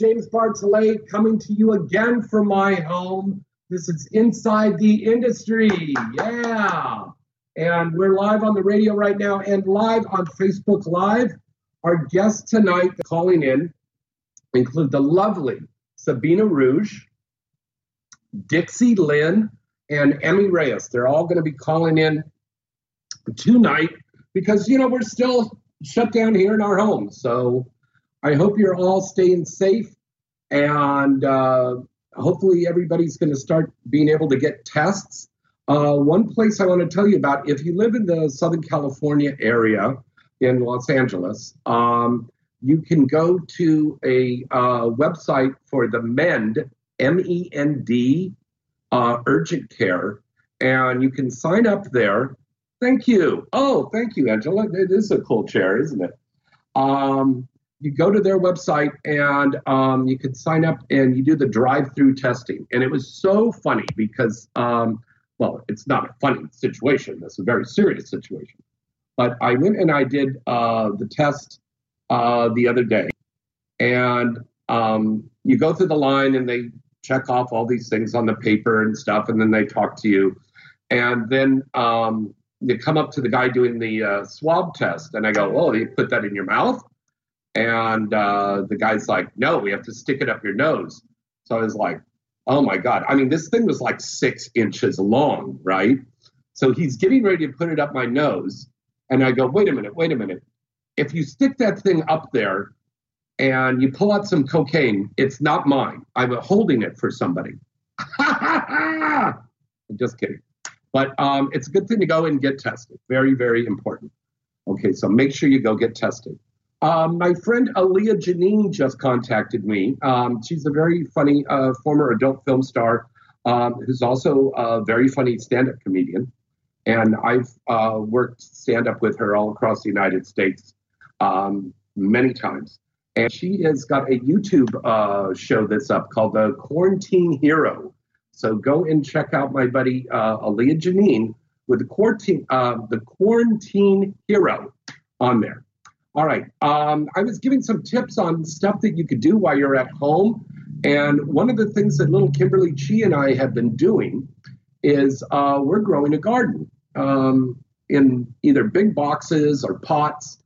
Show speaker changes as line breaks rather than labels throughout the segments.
James Bartholet coming to you again from my home. This is Inside the Industry. Yeah. And we're live on the radio right now and live on Facebook Live. Our guests tonight calling in include the lovely Sabina Rouge. Dixie Lynn, and Emmy Reyes. They're all going to be calling in tonight because, you know, we're still shut down here in our homes. So I hope you're all staying safe and uh, hopefully everybody's going to start being able to get tests. Uh, one place I want to tell you about if you live in the Southern California area in Los Angeles, um, you can go to a uh, website for the MEND M E N D, uh, urgent care, and you can sign up there. Thank you. Oh, thank you, Angela. It is a cool chair, isn't it? Um, you go to their website and um, you can sign up and you do the drive-through testing. And it was so funny because, um, well, it's not a funny situation. It's a very serious situation. But I went and I did uh, the test uh, the other day, and um, you go through the line and they check off all these things on the paper and stuff, and then they talk to you. And then um, you come up to the guy doing the uh, swab test, and I go, "Oh, you put that in your mouth?" And uh, the guy's like, "No, we have to stick it up your nose." So I was like, "Oh my god!" I mean, this thing was like six inches long, right? So he's getting ready to put it up my nose, and I go, "Wait a minute, wait a minute! If you stick that thing up there, and you pull out some cocaine, it's not mine. I'm holding it for somebody. I'm just kidding. But um, it's a good thing to go and get tested. Very, very important. Okay, so make sure you go get tested. Um, my friend Alia Janine just contacted me. Um, she's a very funny uh, former adult film star um, who's also a very funny stand up comedian. And I've uh, worked stand up with her all across the United States um, many times and she has got a YouTube uh, show that's up called The Quarantine Hero. So go and check out my buddy uh, Alia Janine with the quarantine, uh, the Quarantine Hero on there. All right. Um, I was giving some tips on stuff that you could do while you're at home. And one of the things that little Kimberly Chi and I have been doing is uh, we're growing a garden um, in either big boxes or pots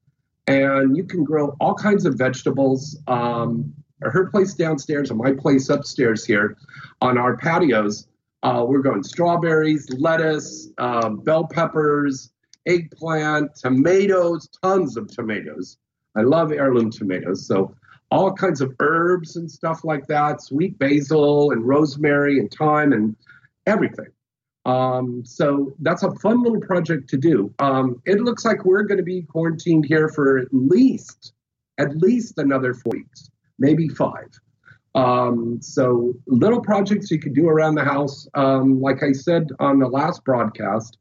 and you can grow all kinds of vegetables. Um, her place downstairs and my place upstairs here on our patios. Uh, we're growing strawberries, lettuce, uh, bell peppers, eggplant, tomatoes, tons of tomatoes. I love heirloom tomatoes. So all kinds of herbs and stuff like that, sweet basil and rosemary and thyme and everything. Um, so that's a fun little project to do. Um, it looks like we're going to be quarantined here for at least at least another four weeks, maybe five. Um, so little projects you can do around the house. Um, like I said on the last broadcast,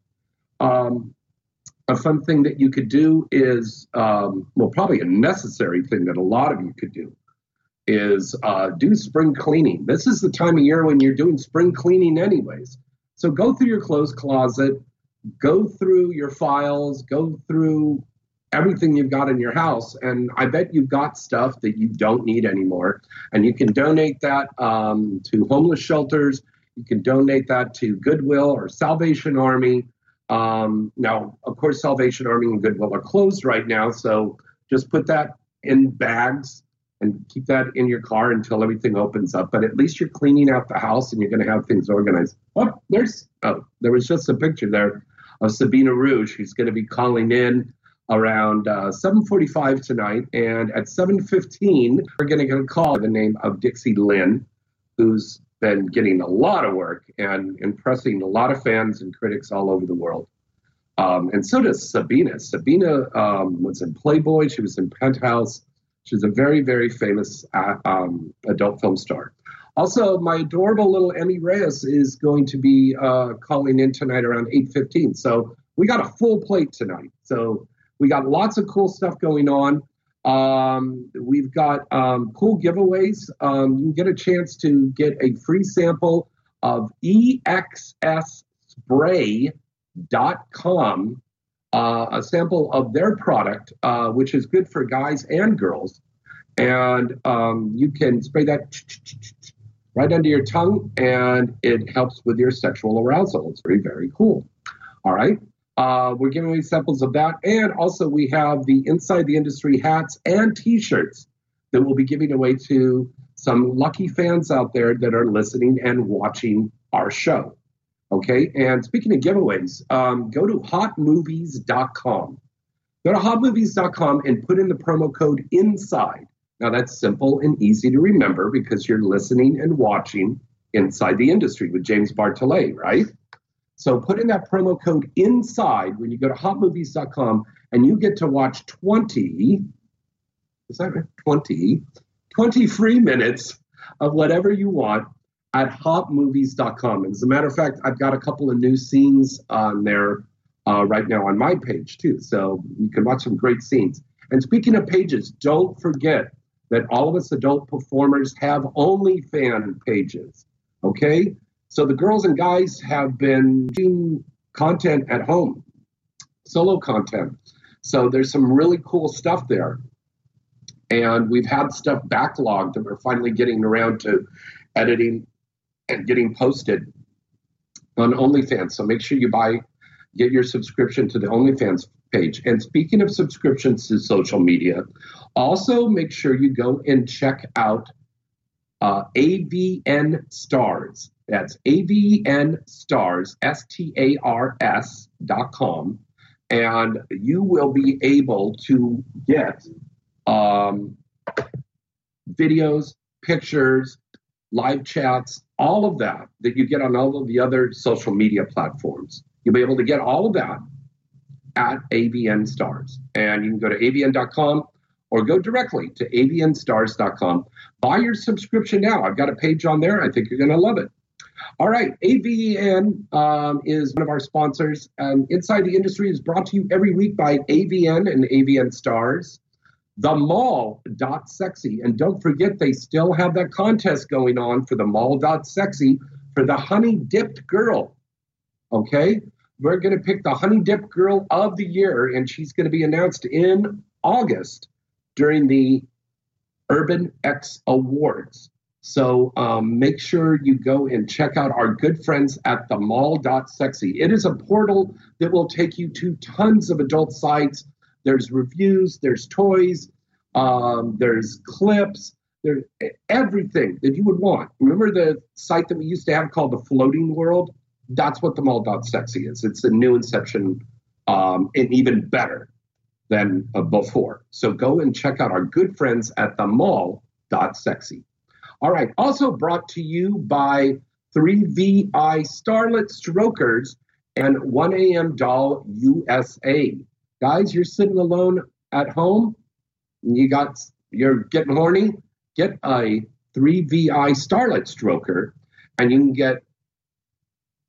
a fun thing that you could do is, um, well, probably a necessary thing that a lot of you could do is uh, do spring cleaning. This is the time of year when you're doing spring cleaning, anyways. So go through your clothes closet, go through your files, go through everything you've got in your house. And I bet you've got stuff that you don't need anymore. And you can donate that um, to homeless shelters. You can donate that to Goodwill or Salvation Army. Um, now, of course, Salvation Army and Goodwill are closed right now. So just put that in bags and keep that in your car until everything opens up. But at least you're cleaning out the house and you're going to have things organized. Oh, there's oh, there was just a picture there of Sabina Rouge. She's going to be calling in around uh, 7:45 tonight, and at 7:15 we're going to get a call the name of Dixie Lynn, who's been getting a lot of work and impressing a lot of fans and critics all over the world. Um, and so does Sabina. Sabina um, was in Playboy. She was in Penthouse. She's a very, very famous uh, um, adult film star. Also, my adorable little Emmy Reyes is going to be uh, calling in tonight around 8.15. So we got a full plate tonight. So we got lots of cool stuff going on. Um, we've got um, cool giveaways. Um, you can get a chance to get a free sample of exsspray.com, uh, a sample of their product, uh, which is good for guys and girls. And um, you can spray that right under your tongue, and it helps with your sexual arousal. It's very, very cool. All right. Uh, we're giving away samples of that. And also, we have the Inside the Industry hats and t shirts that we'll be giving away to some lucky fans out there that are listening and watching our show. Okay. And speaking of giveaways, um, go to hotmovies.com. Go to hotmovies.com and put in the promo code INSIDE. Now, that's simple and easy to remember because you're listening and watching Inside the Industry with James Bartholet, right? So put in that promo code inside when you go to hotmovies.com and you get to watch 20, is that right? 20, 20 free minutes of whatever you want at hotmovies.com. And as a matter of fact, I've got a couple of new scenes on there uh, right now on my page too. So you can watch some great scenes. And speaking of pages, don't forget that all of us adult performers have OnlyFans pages. Okay? So the girls and guys have been doing content at home, solo content. So there's some really cool stuff there. And we've had stuff backlogged that we're finally getting around to editing and getting posted on OnlyFans. So make sure you buy, get your subscription to the OnlyFans page. And speaking of subscriptions to social media, also make sure you go and check out uh, AVN Stars. That's AVN Stars, S T A R S dot com. And you will be able to get um, videos, pictures, live chats, all of that that you get on all of the other social media platforms. You'll be able to get all of that at AVN Stars. And you can go to avn.com or go directly to avnstars.com. Buy your subscription now. I've got a page on there. I think you're going to love it. All right, AVN um, is one of our sponsors. Um, Inside the Industry is brought to you every week by AVN and AVN Stars. The Mall dot sexy, and don't forget they still have that contest going on for the Mall dot sexy for the Honey Dipped Girl. Okay, we're going to pick the Honey dipped Girl of the Year, and she's going to be announced in August during the Urban X Awards. So um, make sure you go and check out our good friends at the mall.sexy. It is a portal that will take you to tons of adult sites. There's reviews, there's toys, um, there's clips, there's everything that you would want. Remember the site that we used to have called the Floating World? That's what the mall.sexy is. It's a new inception um, and even better than before. So go and check out our good friends at the Mall. Sexy. All right. Also brought to you by 3VI Starlet Strokers and 1AM Doll USA. Guys, you're sitting alone at home you got you're getting horny, get a 3VI Starlet Stroker and you can get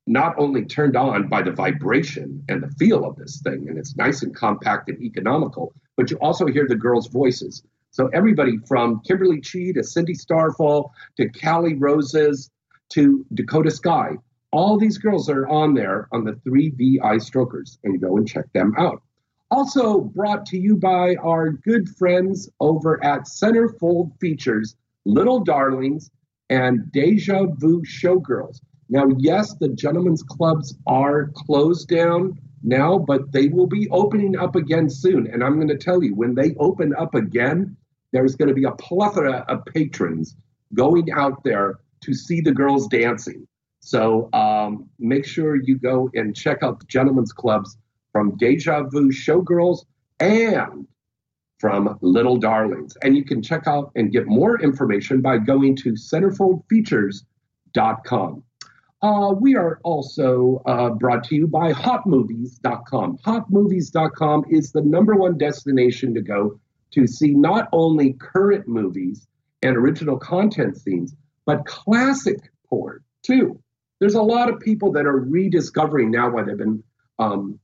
not only turned on by the vibration and the feel of this thing, and it's nice and compact and economical, but you also hear the girls' voices. So everybody from Kimberly Chi to Cindy Starfall to Kali Roses to Dakota Sky, all these girls are on there on the 3VI Strokers, and go and check them out. Also brought to you by our good friends over at Centerfold Features, Little Darlings, and Deja Vu Showgirls. Now, yes, the gentlemen's clubs are closed down now, but they will be opening up again soon. And I'm going to tell you, when they open up again, there's going to be a plethora of patrons going out there to see the girls dancing. So um, make sure you go and check out the gentlemen's clubs from Deja Vu Showgirls and from Little Darlings. And you can check out and get more information by going to centerfoldfeatures.com. Uh, we are also uh, brought to you by hotmovies.com. Hotmovies.com is the number one destination to go to see not only current movies and original content scenes, but classic porn too. There's a lot of people that are rediscovering now why they've been um,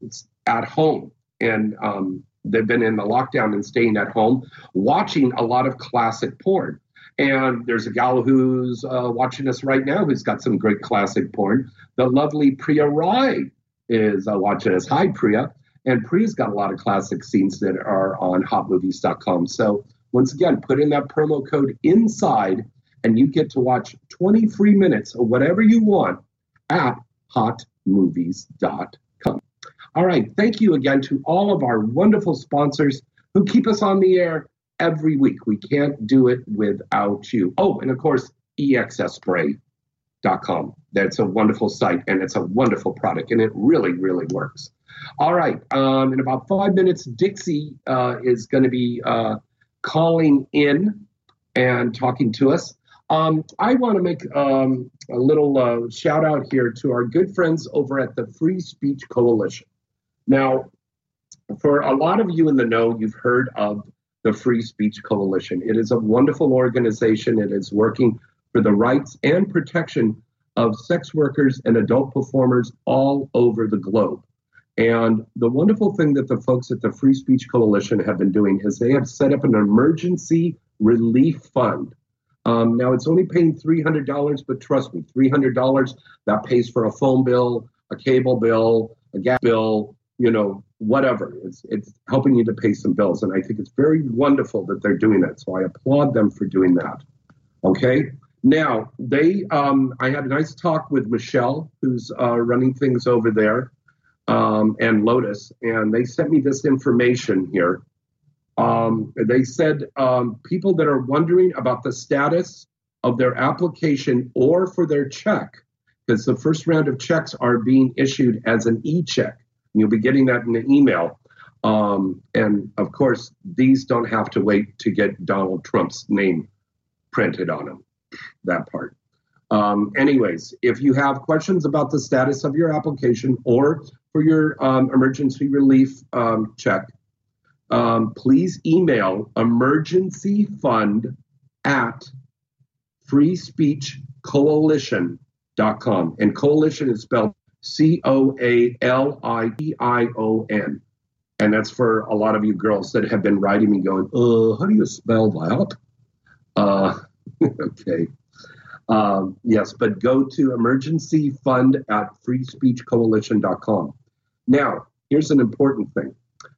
at home and um, they've been in the lockdown and staying at home, watching a lot of classic porn. And there's a gal who's uh, watching us right now who's got some great classic porn. The lovely Priya Rai is uh, watching us. Hi, Priya. And Priya's got a lot of classic scenes that are on hotmovies.com. So once again, put in that promo code inside and you get to watch 20 free minutes of whatever you want at hotmovies.com. All right. Thank you again to all of our wonderful sponsors who keep us on the air every week. We can't do it without you. Oh, and of course, exspray.com. That's a wonderful site and it's a wonderful product and it really, really works. All right. Um, in about five minutes, Dixie uh, is going to be uh, calling in and talking to us. Um, I want to make um, a little uh, shout out here to our good friends over at the Free Speech Coalition. Now, for a lot of you in the know, you've heard of the Free Speech Coalition. It is a wonderful organization. It is working for the rights and protection of sex workers and adult performers all over the globe. And the wonderful thing that the folks at the Free Speech Coalition have been doing is they have set up an emergency relief fund. Um, now it's only paying $300, but trust me, $300 that pays for a phone bill, a cable bill, a gas bill, you know, whatever. It's it's helping you to pay some bills, and I think it's very wonderful that they're doing that. So I applaud them for doing that. Okay. Now they, um, I had a nice talk with Michelle, who's uh, running things over there, um, and Lotus, and they sent me this information here. Um, they said um, people that are wondering about the status of their application or for their check, because the first round of checks are being issued as an e-check. You'll be getting that in an email. Um, and of course, these don't have to wait to get Donald Trump's name printed on them. That part. Um, anyways, if you have questions about the status of your application or for your um, emergency relief um, check, um, please email emergency fund at freespeechcoalition.com. And coalition is spelled C O A L I E I O N. And that's for a lot of you girls that have been writing me going, uh, how do you spell that? Uh, okay. Um, yes, but go to emergency fund at freespeechcoalition.com. Now, here's an important thing.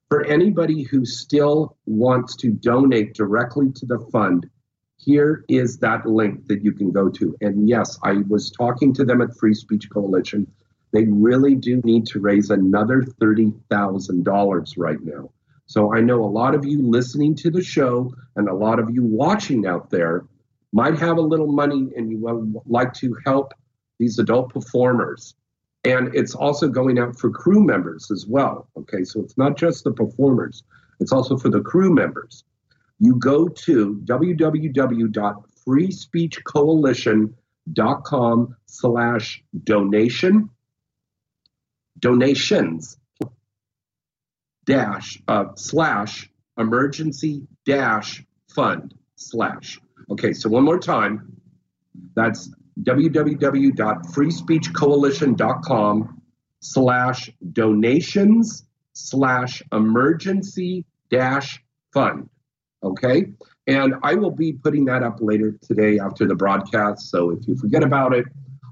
For anybody who still wants to donate directly to the fund, here is that link that you can go to. And yes, I was talking to them at Free Speech Coalition they really do need to raise another $30,000 right now. So I know a lot of you listening to the show and a lot of you watching out there might have a little money and you would like to help these adult performers. And it's also going out for crew members as well. Okay, so it's not just the performers, it's also for the crew members. You go to www.freespeechcoalition.com slash donation donations dash uh, slash emergency dash fund slash. Okay, so one more time. That's www.freespeechcoalition.com slash donations slash emergency dash fund. Okay. And I will be putting that up later today after the broadcast. So if you forget about it,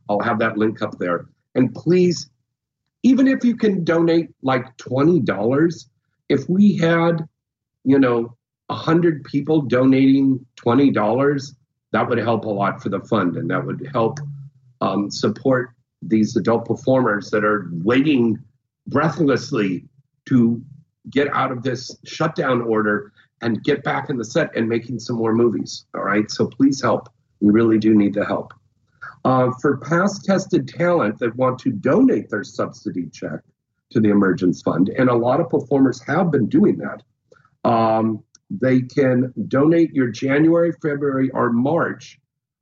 I'll have that link up there. And please even if you can donate like $20, if we had, you know, 100 people donating $20, that would help a lot for the fund and that would help um, support these adult performers that are waiting breathlessly to get out of this shutdown order and get back in the set and making some more movies. All right. So please help. We really do need the help uh, for past tested talent that want to donate their subsidy check to the Emergence Fund, and a lot of performers have been doing that. Um, they can donate your January, February, or March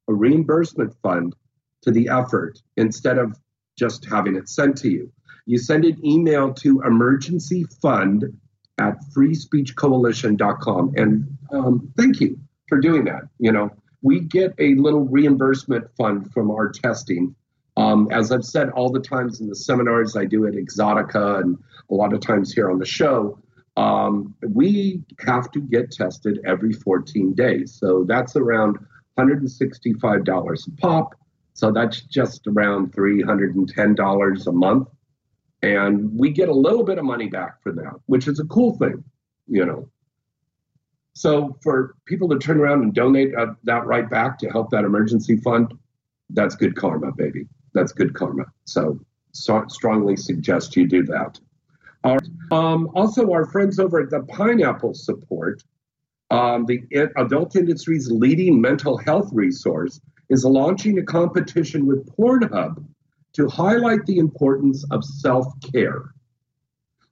a reimbursement fund to the effort instead of just having it sent to you. You send an email to emergency fund at freespeechcoalition.com. And um, thank you for doing that. You know, we get a little reimbursement fund from our testing. Um, as I've said all the times in the seminars I do at Exxxotica and a lot of times here on the show, um, we have to get tested every 14 days. So that's around $165 a pop. So that's just around $310 a month. And we get a little bit of money back for that, which is a cool thing, you know. So for people to turn around and donate uh, that right back to help that emergency fund, that's good karma, baby. That's good karma. So, so strongly suggest you do that. Um, also, our friends over at the Pineapple Support, um, the adult industry's leading mental health resource, is launching a competition with Pornhub to highlight the importance of self care.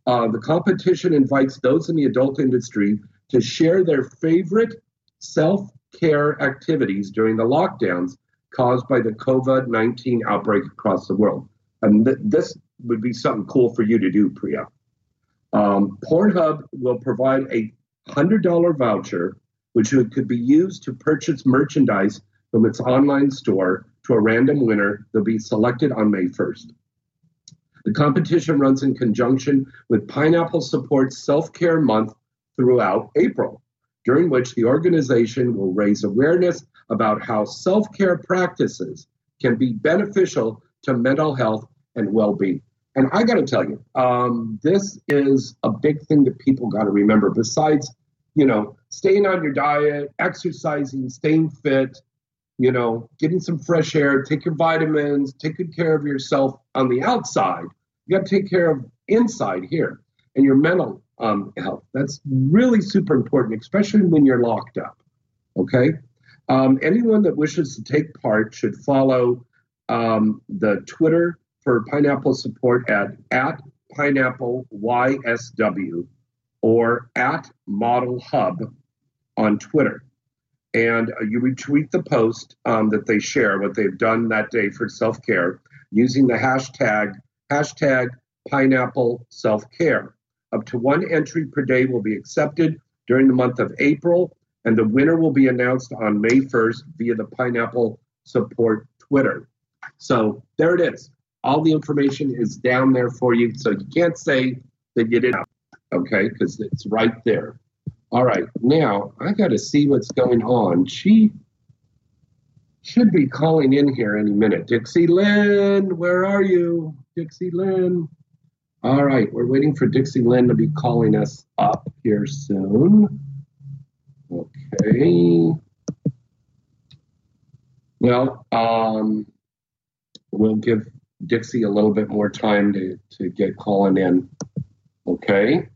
Uh, the competition invites those in the adult industry to share their favorite self care activities during the lockdowns caused by the COVID 19 outbreak across the world. And th- this would be something cool for you to do, Priya. Um, Pornhub will provide a $100 voucher, which could be used to purchase merchandise from its online store to a random winner that'll be selected on May 1st. The competition runs in conjunction with Pineapple Support's Self Care Month throughout April, during which the organization will raise awareness about how self care practices can be beneficial to mental health and well being. And I got to tell you, um, this is a big thing that people got to remember. Besides, you know, staying on your diet, exercising, staying fit, you know, getting some fresh air, take your vitamins, take good care of yourself on the outside. You got to take care of inside here and your mental um, health. That's really super important, especially when you're locked up. Okay. Um, anyone that wishes to take part should follow um, the Twitter for Pineapple support at, at Pineapple YSW or at Model Hub on Twitter. And uh, you retweet the post um, that they share, what they've done that day for self care, using the hashtag, hashtag pineapple self care. Up to one entry per day will be accepted during the month of April, and the winner will be announced on May 1st via the Pineapple Support Twitter. So there it is. All the information is down there for you, so you can't say that you didn't, okay? Because it's right there. All right, now I got to see what's going on. She should be calling in here any minute. Dixie Lynn, where are you? Dixie Lynn. All right, we're waiting for Dixie Lynn to be calling us up here soon. Okay. Well, um, we'll give Dixie a little bit more time to, to get calling in. Okay.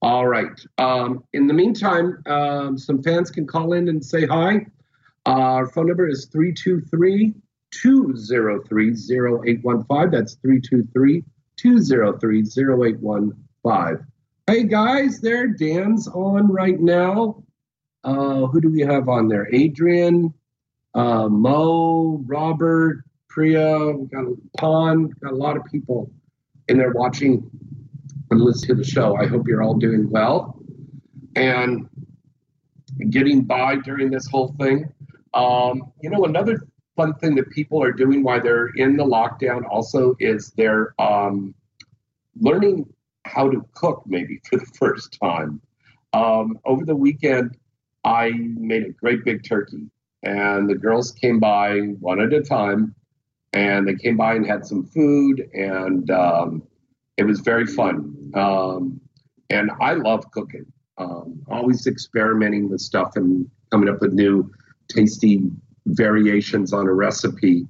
All right. Um, in the meantime, um, some fans can call in and say hi. Uh, our phone number is 323 203 0815. That's 323 203 0815. Hey guys, there. Dan's on right now. Uh, who do we have on there? Adrian, uh, Mo, Robert, Priya, we got Pon, got a lot of people in there watching and listen to the show. I hope you're all doing well and getting by during this whole thing. Um, you know, another fun thing that people are doing while they're in the lockdown also is they're um, learning how to cook maybe for the first time. Um, over the weekend, I made a great big turkey, and the girls came by one at a time and they came by and had some food, and um, it was very fun. Um, and I love cooking, um, always experimenting with stuff and coming up with new tasty variations on a recipe.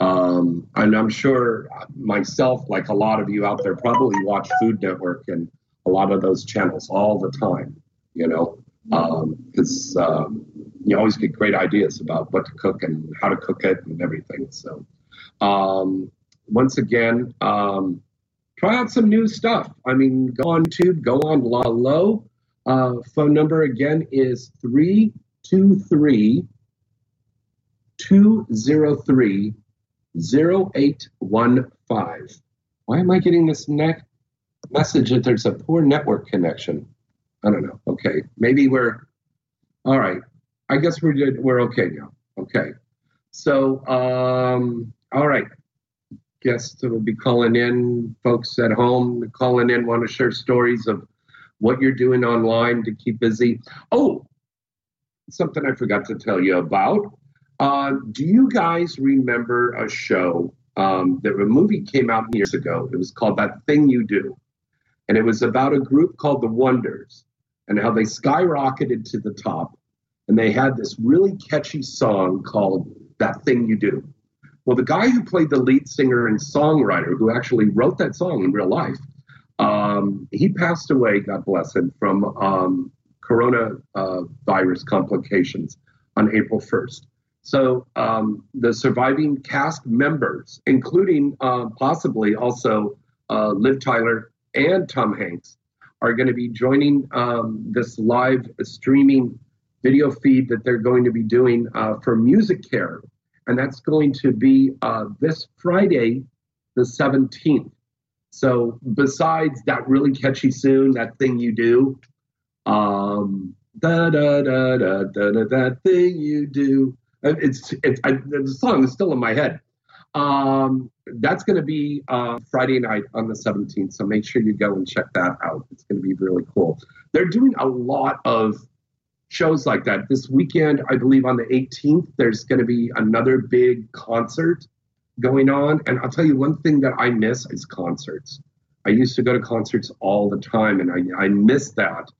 Um, and I'm sure myself, like a lot of you out there, probably watch Food Network and a lot of those channels all the time, you know, because um, um, you always get great ideas about what to cook and how to cook it and everything. So, um, once again, um, try out some new stuff. I mean, go on Tube, go on Lalo. Uh, phone number again is 323 203 0815. Why am I getting this neck? message that there's a poor network connection. I don't know. Okay, maybe we're all right. I guess we're good. We're okay now. Okay. So, um, all right. Guests will be calling in, folks at home calling in, want to share stories of what you're doing online to keep busy. Oh, something I forgot to tell you about. Uh, do you guys remember a show um, that a movie came out years ago? It was called That Thing You Do. And it was about a group called the Wonders and how they skyrocketed to the top. And they had this really catchy song called That Thing You Do. Well, the guy who played the lead singer and songwriter, who actually wrote that song in real life, um, he passed away, God bless him, from um, coronavirus complications on April 1st. So um, the surviving cast members, including uh, possibly also uh, Liv Tyler and Tom Hanks, are going to be joining um, this live streaming video feed that they're going to be doing uh, for MusiCare. And that's going to be uh, this Friday, the 17th. So, besides that really catchy tune, that thing you do, um, da da da da da da, that thing you do. It's, it's I, the song is still in my head. Um, that's going to be uh, Friday night on the 17th. So make sure you go and check that out. It's going to be really cool. They're doing a lot of shows like that. This weekend, I believe on the 18th, there's going to be another big concert going on. And I'll tell you one thing that I miss is concerts. I used to go to concerts all the time, and I, I miss that.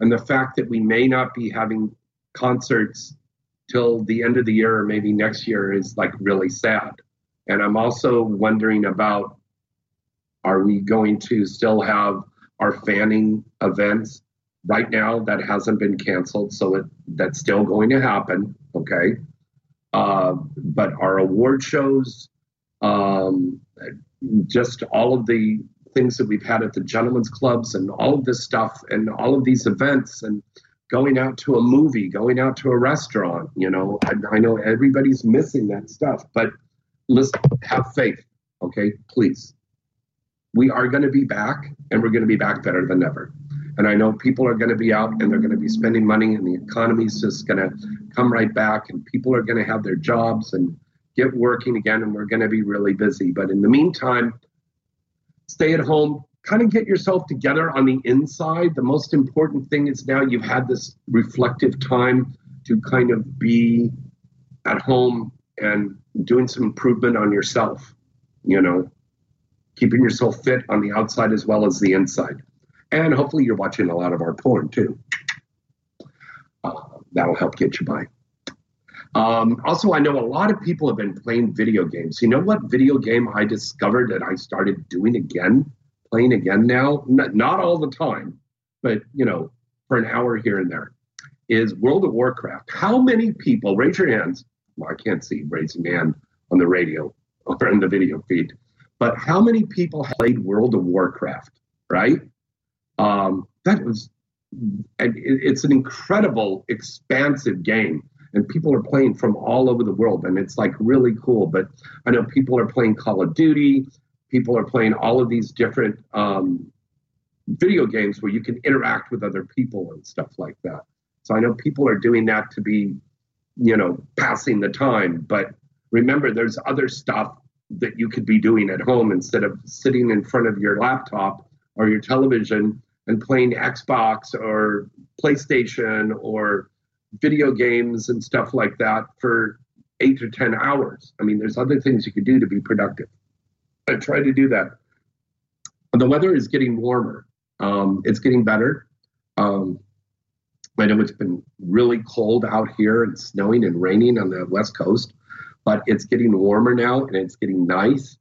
And the fact that we may not be having concerts till the end of the year or maybe next year is like really sad. And I'm also wondering about are we going to still have our fanning events right now that hasn't been canceled so it, that's still going to happen okay uh, but our award shows um, just all of the things that we've had at the gentlemen's clubs and all of this stuff and all of these events and going out to a movie, going out to a restaurant. You know, I, I know everybody's missing that stuff, but let's have faith, okay? Please. We are going to be back and we're going to be back better than ever. And I know people are going to be out and they're going to be spending money and the economy is just going to come right back and people are going to have their jobs and get working again and we're going to be really busy. But in the meantime, stay at home, kind of get yourself together on the inside. The most important thing is now you've had this reflective time to kind of be at home and doing some improvement on yourself, you know, keeping yourself fit on the outside as well as the inside. And hopefully you're watching a lot of our porn too. Uh, that'll help get you by. Um, also, I know a lot of people have been playing video games. You know what video game I discovered that I started doing again, playing again now? N- not all the time, but you know, for an hour here and there, is World of Warcraft. How many people, raise your hands. Well, I can't see raising hand on the radio or in the video feed, but how many people have played World of Warcraft, right? Um, that was, it's an incredible, expansive game and people are playing from all over the world and it's like really cool but i know people are playing call of duty people are playing all of these different um, video games where you can interact with other people and stuff like that so i know people are doing that to be you know passing the time but remember there's other stuff that you could be doing at home instead of sitting in front of your laptop or your television and playing xbox or playstation or video games and stuff like that for eight to 10 hours. I mean, there's other things you could do to be productive. I try to do that. The weather is getting warmer. Um, it's getting better. Um, I know it's been really cold out here and snowing and raining on the West Coast, but it's getting warmer now and it's getting nice.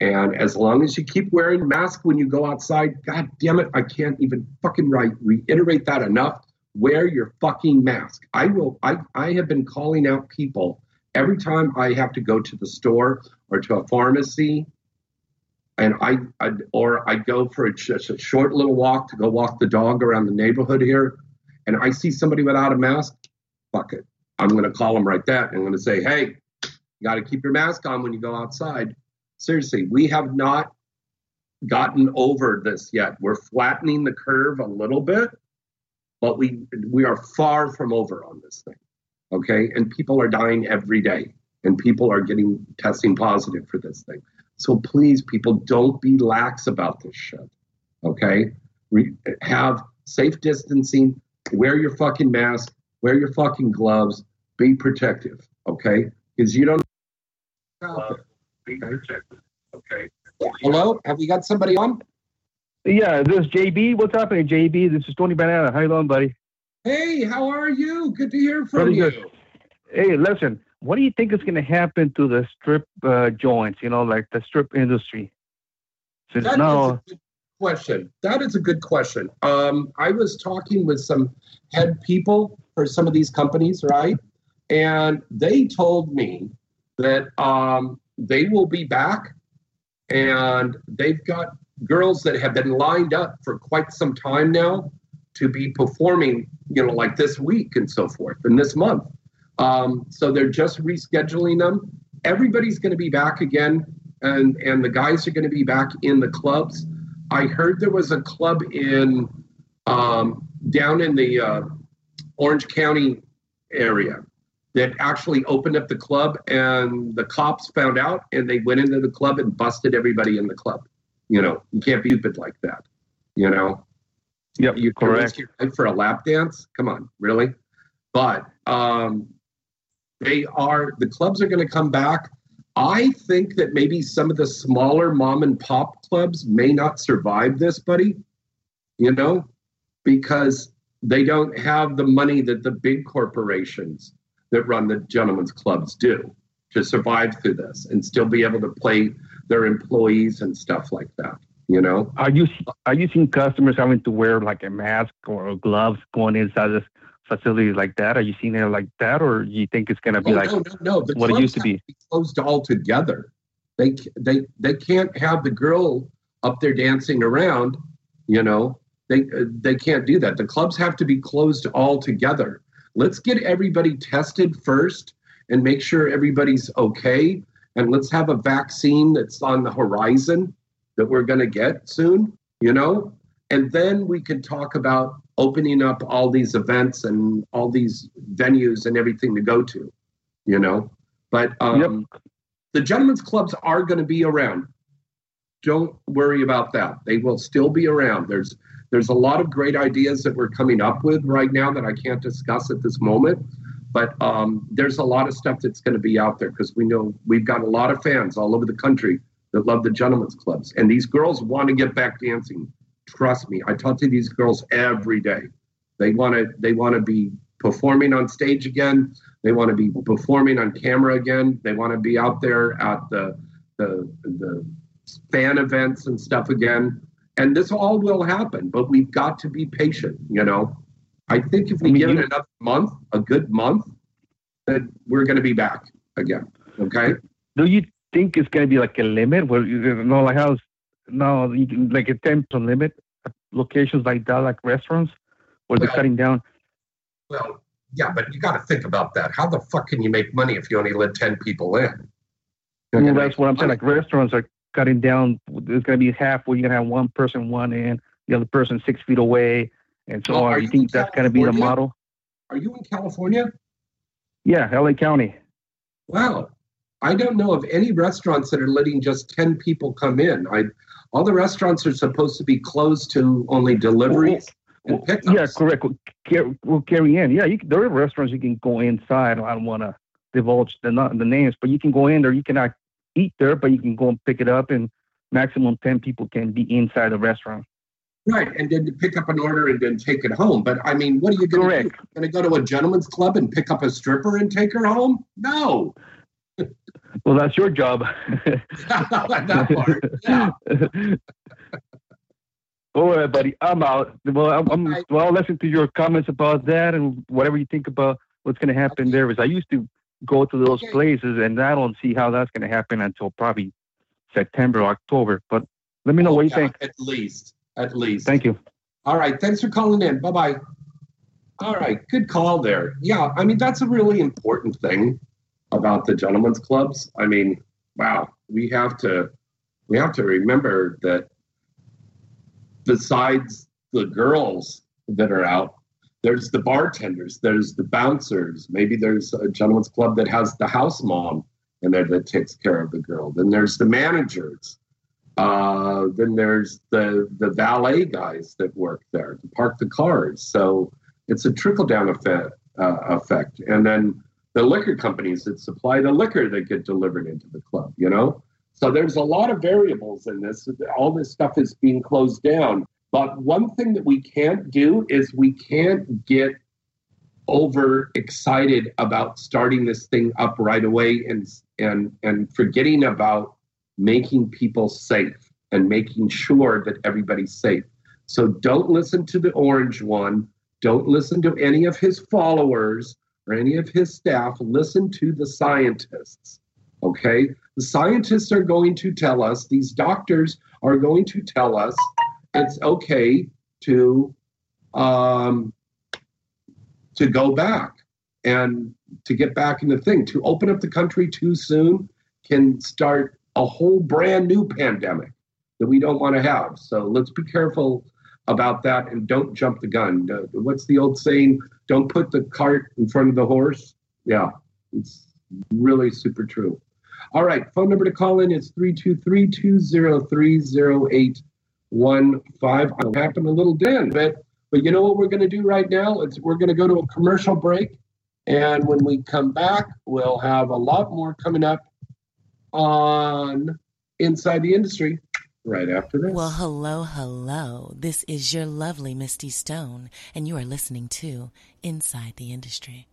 And as long as you keep wearing a mask when you go outside, God damn it, I can't even fucking right, reiterate that enough wear your fucking mask. I will. I I have been calling out people every time I have to go to the store or to a pharmacy, and I, I or I go for a, just a short little walk to go walk the dog around the neighborhood here, and I see somebody without a mask. Fuck it. I'm going to call them right that. I'm going to say, hey, you got to keep your mask on when you go outside. Seriously, we have not gotten over this yet. We're flattening the curve a little bit, but we we are far from over on this thing. Okay, and people are dying every day, and people are getting testing positive for this thing. So please, people, don't be lax about this shit. Okay, Re- have safe distancing. Wear your fucking mask. Wear your fucking gloves. Be protective. Okay, because you don't. Be protective. Okay. Hello, have we got somebody on?
Yeah, this is JB. What's happening, JB? This is Tony Banana. How you doing, buddy?
Hey, how are you? Good to hear from
Pretty
you.
good. Hey, listen. What do you think is going to happen to the strip uh, joints? You know, like the strip industry. Since
That is
now,
a good question. That is a good question. Um, I was talking with some head people for some of these companies, right? And they told me that um, they will be back and they've got girls that have been lined up for quite some time now to be performing, you know, like this week and so forth, and this month. Um, so they're just rescheduling them. Everybody's going to be back again, and and the guys are going to be back in the clubs. I heard there was a club in um, down in the uh, Orange County area that actually opened up the club, and the cops found out, and they went into the club and busted everybody in the club. You know, you can't be stupid like that. You know,
yep,
you
correct.
risk your life for a lap dance. Come on, really? But um, they are the clubs are going to come back. I think that maybe some of the smaller mom and pop clubs may not survive this, buddy. You know, because they don't have the money that the big corporations that run the gentlemen's clubs do to survive through this and still be able to play their employees and stuff like that. You know,
Are you are you seeing customers having to wear like a mask or gloves going inside this facilities like that? Are you seeing it like that, or you think it's going to be
Oh,
like
no, no, no.
What it used to
have
be?
closed altogether. They they they can't have the girl up there dancing around. You know, they they can't do that. The clubs have to be closed altogether. Let's get everybody tested first and make sure everybody's okay. And let's have a vaccine that's on the horizon that we're going to get soon. You know, and then we can talk about opening up all these events and all these venues and everything to go to. You know, but um, the gentlemen's clubs are going to be around. Don't worry about that. They will still be around. There's there's a lot of great ideas that we're coming up with right now that I can't discuss at this moment. But um, there's a lot of stuff that's going to be out there because we know we've got a lot of fans all over the country that love the gentlemen's clubs, and these girls want to get back dancing. Trust me, I talk to these girls every day. They want to they want to be performing on stage again. They want to be performing on camera again. They want to be out there at the the the fan events and stuff again. And this all will happen, but we've got to be patient. You know, I think if we
I mean,
give it another month, a good month, then we're going to be back again. Okay.
Do you think it's going to be like a limit where you know, like how no, you can, like a ten percent limit locations like that, like restaurants, where they're
Well,
cutting down?
Well, yeah, but you got to think about that. How the fuck can you make money if you only let ten people in?
Well, that's what I'm saying. Like restaurants are cutting down. There's going to be half where you're going to have one person one in, the other person six feet away, and so
Well,
on.
are
You
you
think that's going to be the model?
Are you in California?
Yeah, LA County.
Wow. I don't know of any restaurants that are letting just 10 people come in. I, all the restaurants are supposed to be closed to only deliveries and
Well,
pickups.
Yeah, correct. We'll carry, we'll carry in. Yeah, you there are restaurants you can go inside. I don't want to divulge the not the names, but you can go in there. You cannot eat there, but you can go and pick it up, and maximum ten people can be inside the restaurant.
Right. And then pick up an order and then take it home. But I mean, what are you going to do? Going to go to a gentleman's club and pick up a stripper and take her home? No.
Well, that's your job.
that part. Yeah.
All right, buddy. I'm out. Well, I'm, I'm, well. I'll listen to your comments about that and whatever you think about what's going to happen
Okay.
there. Because I used to go to those
Okay.
places, and I don't see how that's going to happen until probably September, or October. But let me know oh, what you
Yeah,
think.
At least. At least.
Thank you.
All right. Thanks for calling in. Bye bye. All right. Good call there. Yeah. I mean, that's a really important thing about the gentlemen's clubs. I mean, wow. We have to we have to remember that besides the girls that are out, there's the bartenders, there's the bouncers. Maybe there's a gentleman's club that has the house mom and that, that takes care of the girl. Then there's the managers. Uh, then there's the the valet guys that work there to park the cars. So it's a trickle down effect, uh, effect. And then the liquor companies that supply the liquor that get delivered into the club. You know, so there's a lot of variables in this. All this stuff is being closed down. But one thing that we can't do is we can't get over excited about starting this thing up right away and and and forgetting about making people safe and making sure that everybody's safe. So don't listen to the orange one. Don't listen to any of his followers or any of his staff. Listen to the scientists. Okay? The scientists are going to tell us, these doctors are going to tell us it's okay to um, to go back and to get back in the thing. To open up the country too soon can start a whole brand new pandemic that we don't want to have. So let's be careful about that and don't jump the gun. What's the old saying? Don't put the cart in front of the horse. Yeah, it's really super true. All right, phone number to call in is 323 203 It'll happen a little bit, but, but you know what we're going to do right now? It's, we're going to go to a commercial break. And when we come back, we'll have a lot more coming up on Inside the Industry right after this.
Well, hello, hello. This is your lovely Misty Stone, and you are listening to Inside the Industry.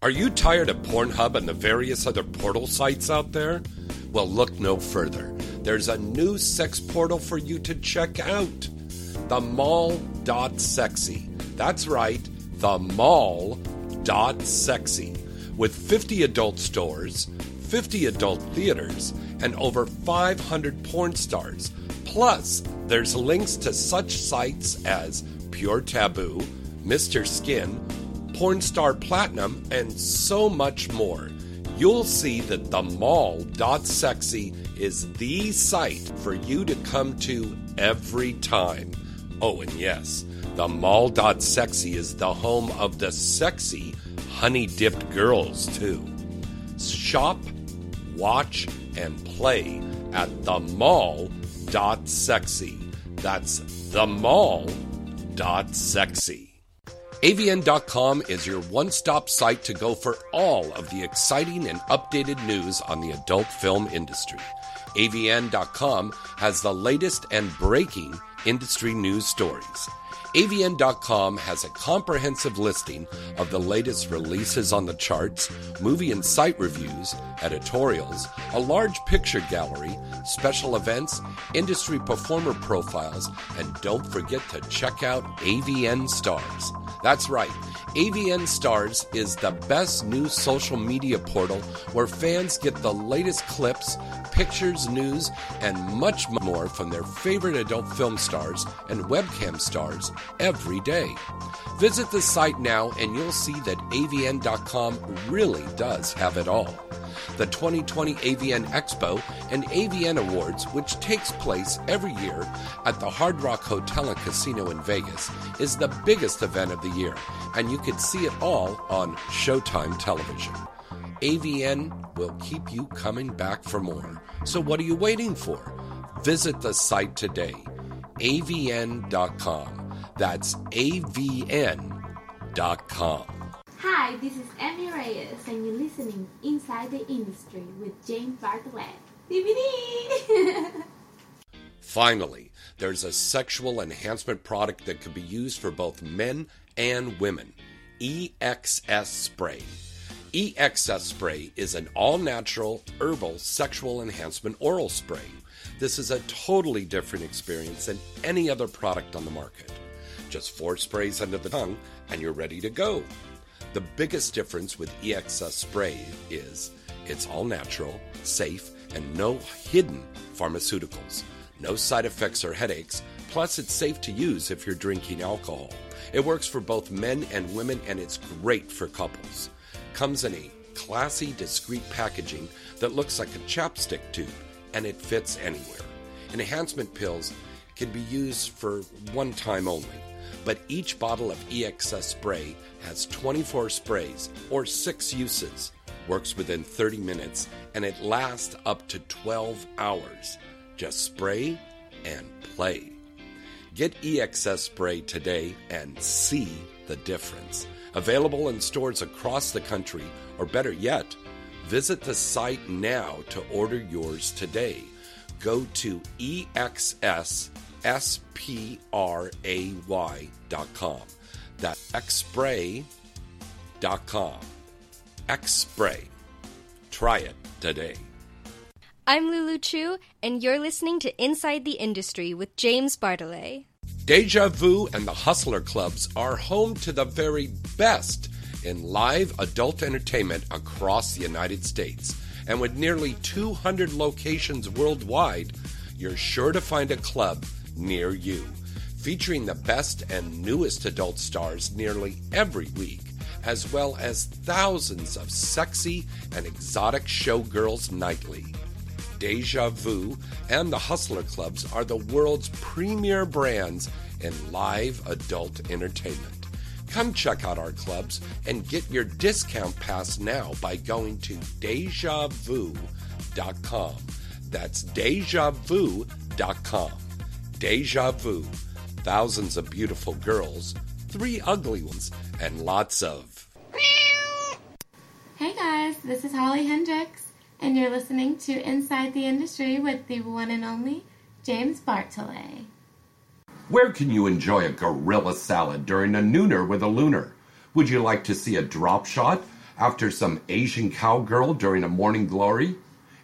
Are you tired of Pornhub and the various other portal sites out there? Well, look no further. There's a new sex portal for you to check out the mall.sexy. That's right, the mall.sexy. With 50 adult stores, 50 adult theaters, and over 500 porn stars. Plus, there's links to such sites as Pure Taboo, Mr. Skin, Pornstar Platinum, and so much more. You'll see that the mall.sexy is the site for you to come to every time. Oh, and yes, the mall.sexy is the home of the sexy honey dipped girls, too. Shop, watch, and play at the mall.sexy. That's the mall.sexy. AVN.com is your one stop site to go for all of the exciting and updated news on the adult film industry. AVN.com has the latest and breaking industry news stories. AVN.com has a comprehensive listing of the latest releases on the charts, movie and site reviews, editorials, a large picture gallery, special events, industry performer profiles, and don't forget to check out AVN Stars. That's right. AVN Stars is the best new social media portal where fans get the latest clips, pictures, news, and much more from their favorite adult film stars and webcam stars every day. Visit the site now and you'll see that avn.com really does have it all. The 2020 AVN Expo and AVN Awards, which takes place every year at the Hard Rock Hotel and Casino in Vegas, is the biggest event of the year, and you can see it all on Showtime television. AVN will keep you coming back for more. So, what are you waiting for? Visit the site today, avn.com. That's avn.com.
Hi, this is Emmy Reyes, and you're listening Inside the Industry with James Bartholet. DVD!
Finally, there's a sexual enhancement product that can be used for both men and women EXS Spray. EXS Spray is an all natural herbal sexual enhancement oral spray. This is a totally different experience than any other product on the market. Just four sprays under the tongue, and you're ready to go. The biggest difference with EXS spray is it's all natural, safe, and no hidden pharmaceuticals. No side effects or headaches, plus, it's safe to use if you're drinking alcohol. It works for both men and women, and it's great for couples. Comes in a classy, discreet packaging that looks like a chapstick tube, and it fits anywhere. Enhancement pills can be used for one time only, but each bottle of EXS spray has 24 sprays or 6 uses, works within 30 minutes, and it lasts up to 12 hours. Just spray and play. Get EXS spray today and see the difference. Available in stores across the country, or better yet, visit the site now to order yours today. Go to exsspray.com. That's xspray.com. Xspray. Try it today.
I'm Lulu Chu, and you're listening to Inside the Industry with James Bartholet.
Deja Vu and the Hustler Clubs are home to the very best in live adult entertainment across the United States. And with nearly 200 locations worldwide, you're sure to find a club near you. Featuring the best and newest adult stars nearly every week, as well as thousands of sexy and exotic showgirls nightly. Deja Vu and the Hustler Clubs are the world's premier brands in live adult entertainment. Come check out our clubs and get your discount pass now by going to dejavu.com. That's dejavu.com. Deja Vu. Thousands of beautiful girls, three ugly ones, and lots of.
Hey guys, this is Holly Hendricks, and you're listening to Inside the Industry with the one and only James Bartholet.
Where can you enjoy a gorilla salad during a nooner with a lunar? Would you like to see a drop shot after some Asian cowgirl during a morning glory?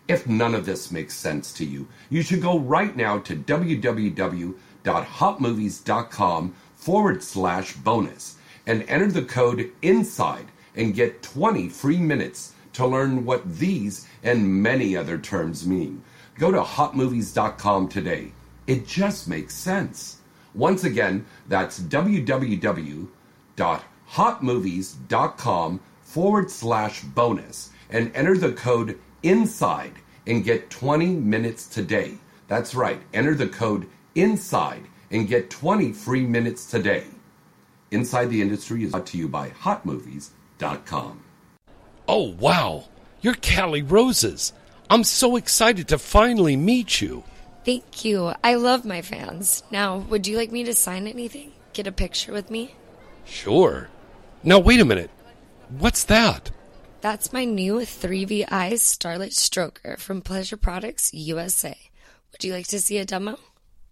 If none of this makes sense to you, you should go right now to www.hotmovies.com forward slash bonus and enter the code INSIDE and get 20 free minutes to learn what these and many other terms mean. Go to hotmovies.com today. It just makes sense. Once again, that's www.hotmovies.com forward slash bonus and enter the code INSIDE and get 20 minutes today. That's right, enter the code INSIDE and get 20 free minutes today. Inside the Industry is brought to you by hotmovies.com. Oh, wow. You're Kali Roses. I'm so excited to finally meet you.
Thank you. I love my fans. Now, would you like me to sign anything? Get a picture with me?
Sure. Now, wait a minute. What's that?
That's my new 3VI Starlit Stroker from Pleasure Products USA. Would you like to see a demo?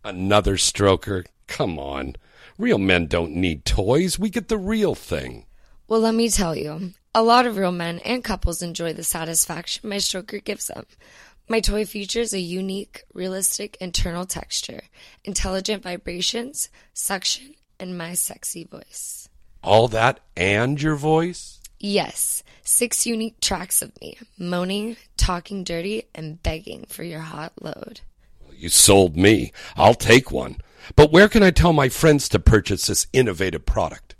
Another stroker? Come on. Real men don't need toys. We get the real thing.
Well, let me tell you, a lot of real men and couples enjoy the satisfaction my stroker gives them. My toy features a unique, realistic internal texture, intelligent vibrations, suction, and my sexy voice.
All that and your voice?
Yes, six unique tracks of me, moaning, talking dirty, and begging for your hot load.
You sold me. I'll take one. But where can I tell my friends to purchase this innovative product?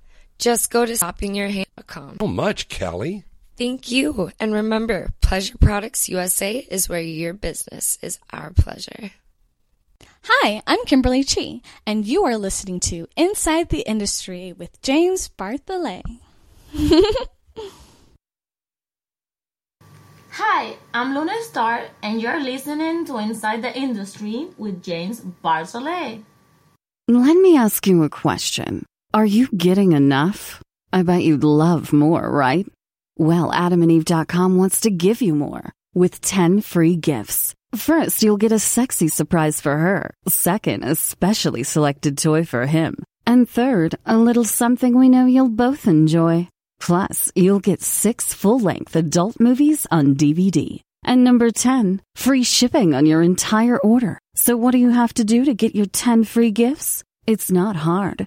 Just go to shoppingyourhand.com.
How much, Kelly.
Thank you. And remember, Pleasure Products USA is where your business is our pleasure.
Hi, I'm Kimberly Chi, and you are listening to Inside the Industry with James Bartholet.
Hi, I'm Luna Star, and you're listening to Inside the Industry with James Bartholet.
Let me ask you a question. Are you getting enough? I bet you'd love more, right? Well, adamandeve.com wants to give you more with 10 free gifts. First, you'll get a sexy surprise for her. Second, a specially selected toy for him. And third, a little something we know you'll both enjoy. Plus, you'll get six full length adult movies on DVD. And number 10, free shipping on your entire order. So, what do you have to do to get your 10 free gifts? It's not hard.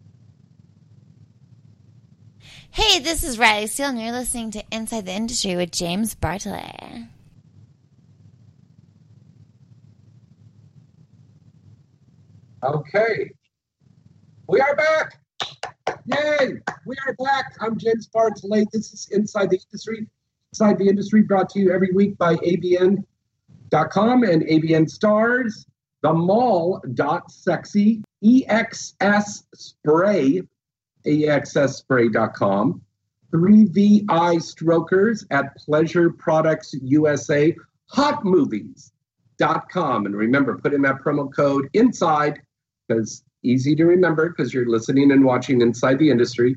Hey, this is Riley Steele, and you're listening to Inside the Industry with James Bartholet.
Okay. We are back. Yay! We are back. I'm James Bartholet. This is Inside the Industry. Inside the Industry brought to you every week by AVN.com and AVN Stars, the mall.sexy, EXS Spray, EXSspray.com, 3VI Strokers at Pleasure Products USA, hotmovies.com. And remember, put in that promo code INSIDE because easy to remember because you're listening and watching inside the industry.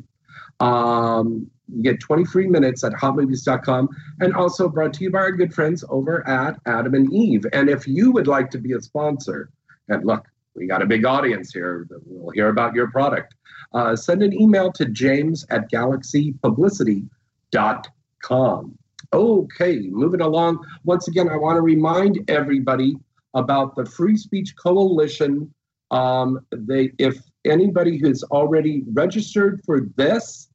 Um, you get 20 free minutes at hotmovies.com and also brought to you by our good friends over at Adam and Eve. And if you would like to be a sponsor, and look, we got a big audience here that will hear about your product. Uh, send an email to james at galaxypublicity.com. Okay, moving along. Once again, I want to remind everybody about the Free Speech Coalition um, they, if anybody who's already registered for this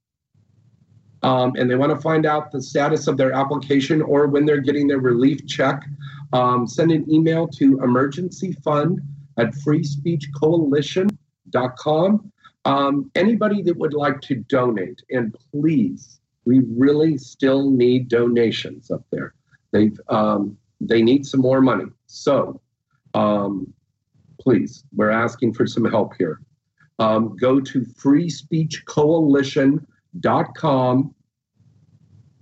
um, and they want to find out the status of their application or when they're getting their relief check, um, send an email to emergency fund at freespeechcoalition.com. Um, anybody that would like to donate, and please, we really still need donations up there. They've um, they need some more money. So um, please, we're asking for some help here. Um, go to freespeechcoalition.com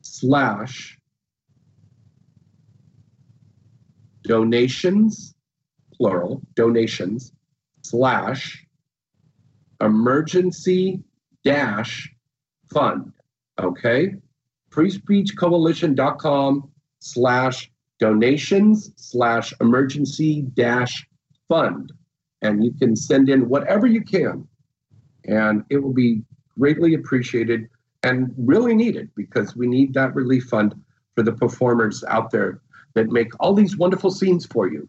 slash donations, plural, donations, slash emergency dash fund. Okay? freespeechcoalition.com slash donations slash emergency dash fund. And you can send in whatever you can. And it will be greatly appreciated and really needed because we need that relief fund for the performers out there that make all these wonderful scenes for you.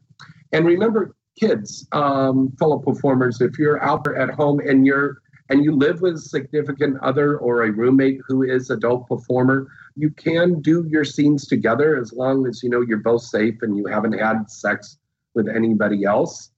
And remember, kids, um, fellow performers, if you're out there at home and you're and you live with a significant other or a roommate who is adult performer, you can do your scenes together as long as you know you're both safe and you haven't had sex with anybody else.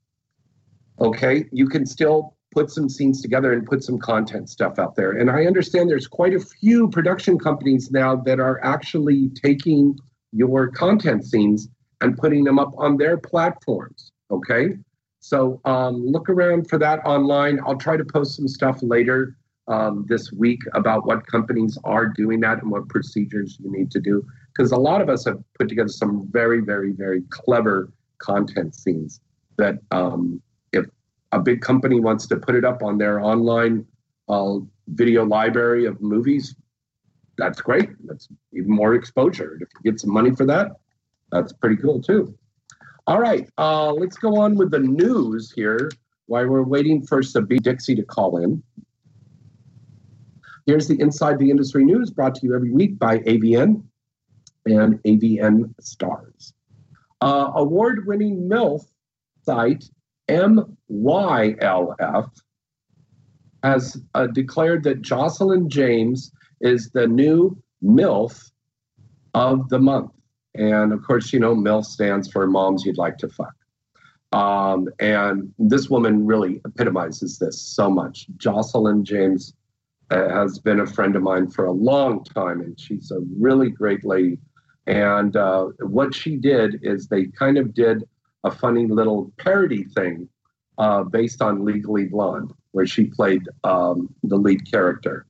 Okay, you can still put some scenes together and put some content stuff out there. And I understand there's quite a few production companies now that are actually taking your content scenes and putting them up on their platforms. Okay, so um, look around for that online. I'll try to post some stuff later um, this week about what companies are doing that and what procedures you need to do. Because a lot of us have put together some very, very, very clever content scenes that um, if a big company wants to put it up on their online uh, video library of movies, that's great. That's even more exposure. If you get some money for that, that's pretty cool too. All right, uh, let's go on with the news here while we're waiting for Sabine Dixie to call in. Here's the Inside the Industry news brought to you every week by AVN and AVN Stars. Uh, award winning MILF site MYLF has uh, declared that Joslyn James is the new MILF of the month. And of course, you know, MILF stands for Moms You'd Like to Fuck. Um, and this woman really epitomizes this so much. Joslyn James uh, has been a friend of mine for a long time, and she's a really great lady. And uh, what she did is they kind of did a funny little parody thing uh, based on Legally Blonde, where she played um, the lead character.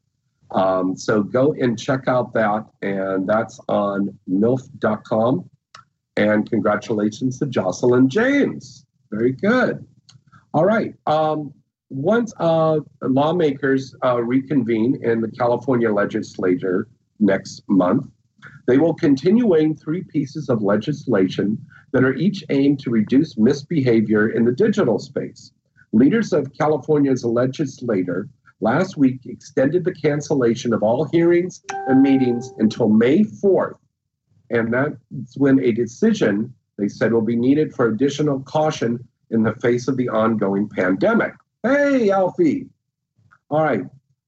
Um, so go and check out that, and that's on MILF.com. And congratulations to Joslyn James. Very good. All right. Um, once uh, lawmakers uh, reconvene in the California legislature next month, they will continue weighing three pieces of legislation that are each aimed to reduce misbehavior in the digital space. Leaders of California's legislature last week extended the cancellation of all hearings and meetings until May 4th. And that's when a decision, they said, will be needed for additional caution in the face of the ongoing pandemic. Hey, Alfie. All right.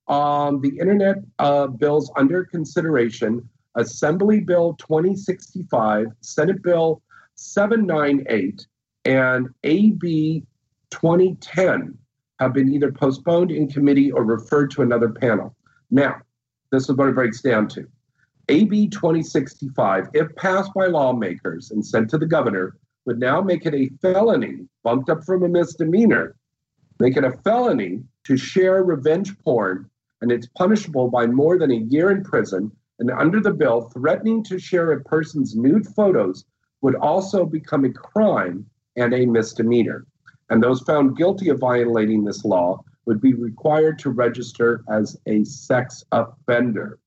Um, the internet uh, bills under consideration Assembly Bill 2065, Senate Bill 798, and AB 2010 have been either postponed in committee or referred to another panel. Now, this is what it breaks down to. AB 2065, if passed by lawmakers and sent to the governor, would now make it a felony, bumped up from a misdemeanor, make it a felony to share revenge porn, and it's punishable by more than a year in prison. And under the bill, threatening to share a person's nude photos would also become a crime and a misdemeanor. And those found guilty of violating this law would be required to register as a sex offender.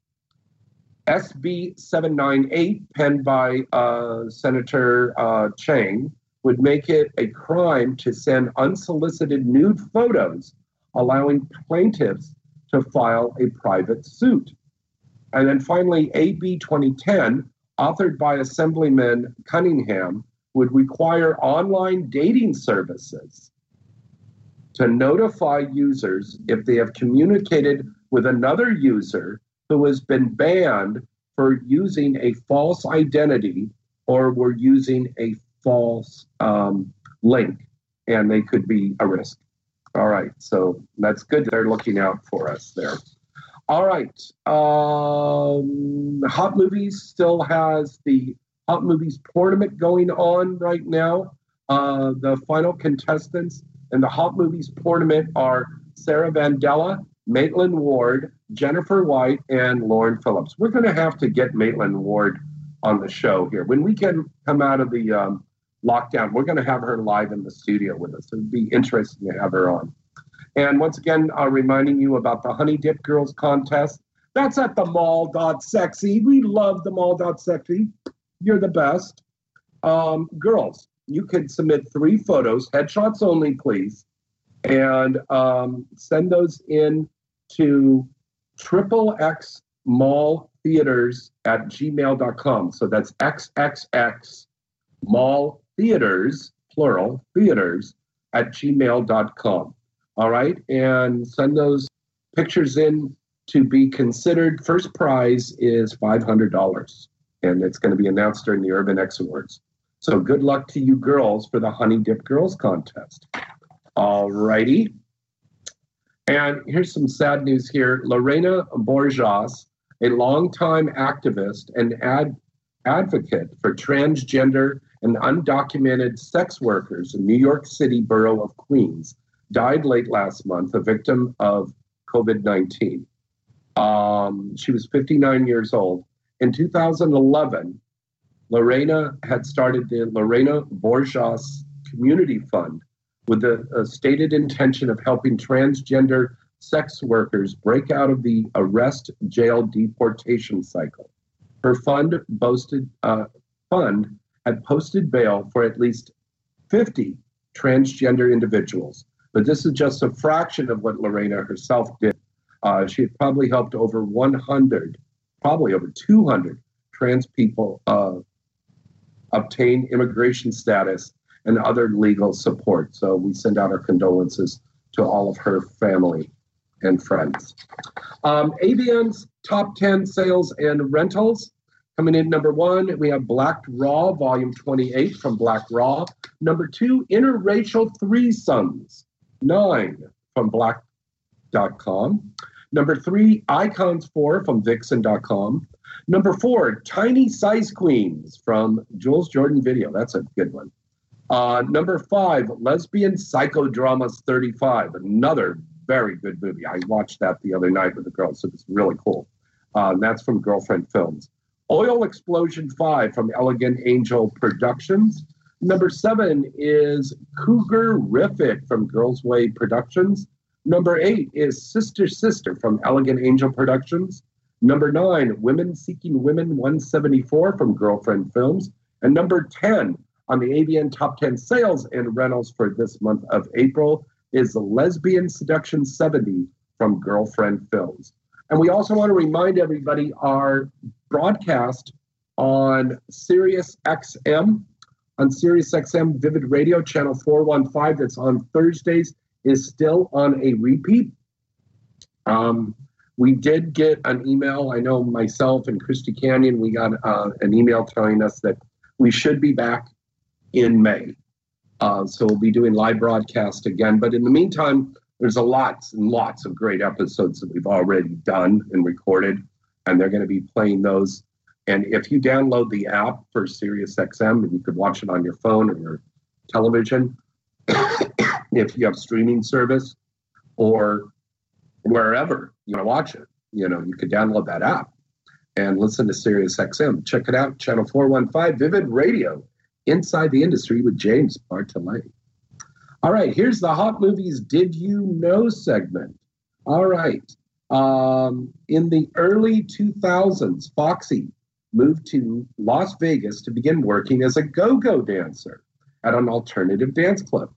SB 798, penned by uh, Senator uh, Chang, would make it a crime to send unsolicited nude photos, allowing plaintiffs to file a private suit. And then finally, AB 2010, authored by Assemblyman Cunningham, would require online dating services to notify users if they have communicated with another user who has been banned for using a false identity or were using a false um, link, and they could be a risk. All right, so that's good. They're looking out for us there. All right, um, Hot Movies still has the Hot Movies tournament going on right now. Uh, the final contestants in the Hot Movies tournament are Sarah Vandella, Maitland Ward, Jennifer White, and Lauren Phillips. We're going to have to get Maitland Ward on the show here. When we can come out of the um, lockdown, we're going to have her live in the studio with us. It'd be interesting to have her on. And once again, uh, reminding you about the Honey Dip Girls contest. That's at the mall.sexy. We love the mall.sexy. You're the best. Um, girls, you can submit three photos, headshots only, please, and um, send those in to triple X mall theaters at gmail.com. So that's XXX mall theaters, plural, theaters at gmail.com. All right. And send those pictures in to be considered. First prize is $500 and it's going to be announced during the Urban X Awards. So good luck to you girls for the Honey Dip Girls contest. All righty. And here's some sad news here. Lorena Borjas, a longtime activist and ad- advocate for transgender and undocumented sex workers in New York City borough of Queens, died late last month, a victim of COVID 19. Um, she was 59 years old. In 2011, Lorena had started the Lorena Borjas Community Fund with the stated intention of helping transgender sex workers break out of the arrest jail deportation cycle. Her fund boasted uh, fund had posted bail for at least 50 transgender individuals, but this is just a fraction of what Lorena herself did. Uh, she had probably helped over 100 probably over 200 trans people uh, obtain immigration status and other legal support. So we send out our condolences to all of her family and friends. Um, top 10 sales and rentals. Coming in number one, we have Blacked Raw, volume 28 from Blacked Raw. Number two, Interracial Threesomes, nine from Blacked.com. Number three, Icons 4 from Vixen.com. Number four, Tiny Size Queens from Jules Jordan Video. That's a good one. Uh, number five, Lesbian Psychodramas 35. Another very good movie. I watched that the other night with the girls. So it's really cool. Uh, that's from Girlfriend Films. Oil Explosion 5 from Elegant Angel Productions. Number seven is Cougar Riffic from Girlsway Productions. Number eight is Sister Sister from Elegant Angel Productions. Number nine, Women Seeking Women 174 from Girlfriend Films. And number 10 on the AVN Top 10 Sales and Rentals for this month of April is Lesbian Seduction 70 from Girlfriend Films. And we also want to remind everybody our broadcast on Sirius XM, on Sirius XM Vivid Radio Channel 415, that's on Thursdays, is still on a repeat. Um, we did get an email. I know myself and Christy Canyon, we got uh, an email telling us that we should be back in May. Uh, so we'll be doing live broadcast again. But in the meantime, there's a lots and lots of great episodes that we've already done and recorded, and they're going to be playing those. And if you download the app for SiriusXM, you could watch it on your phone or your television. If you have streaming service or wherever you want to watch it, you know, you could download that app and listen to Sirius XM. Check it out, channel 415, Vivid Radio, Inside the Industry with James Bartholet. All right, here's the Hot Movies Did You Know segment. All right. Um, in the early 2000s, Foxy moved to Las Vegas to begin working as a go go dancer at an alternative dance club.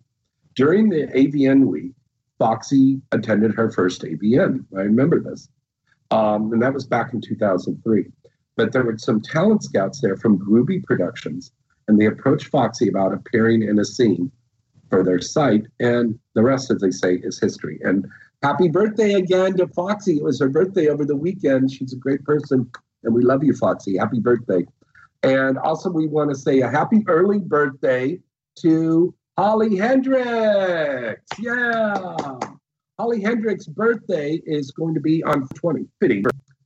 During the AVN week, Foxy attended her first AVN. I remember this. Um, and that was back in 2003. But there were some talent scouts there from Groovy Productions, and they approached Foxy about appearing in a scene for their site. And the rest, as they say, is history. And happy birthday again to Foxy. It was her birthday over the weekend. She's a great person, and we love you, Foxy. Happy birthday. And also, we want to say a happy early birthday to Holly Hendricks. Yeah. Holly Hendricks' birthday is going to be on 20, fitting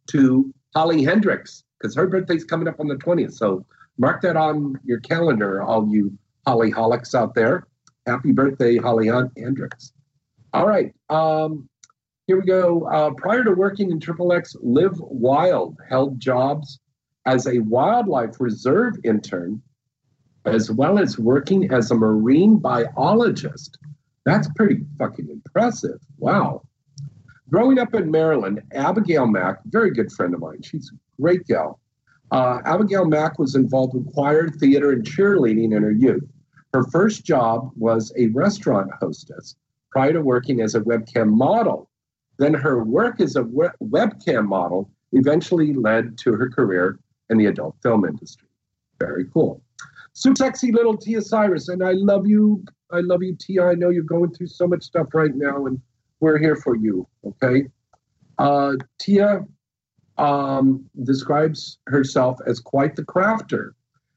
to Holly Hendricks because her birthday's coming up on the 20th. So mark that on your calendar, all you Holly Hollyholics out there. Happy birthday, Holly Hendricks. All right. Um, here we go. Uh, prior to working in Triple X, Liv Wild held jobs as a wildlife reserve intern, as well as working as a marine biologist. That's pretty fucking impressive. Wow. Growing up in Maryland, Abigail Mack, very good friend of mine, she's a great gal. Uh, Abigail Mack was involved with choir, theater, and cheerleading in her youth. Her first job was a restaurant hostess prior to working as a webcam model. Then her work as a web- webcam model eventually led to her career in the adult film industry. Very cool. Super sexy little Tia Cyrus, and I love you. I love you, Tia. I know you're going through so much stuff right now, and we're here for you. Okay. Uh, Tia um, describes herself as quite the crafter.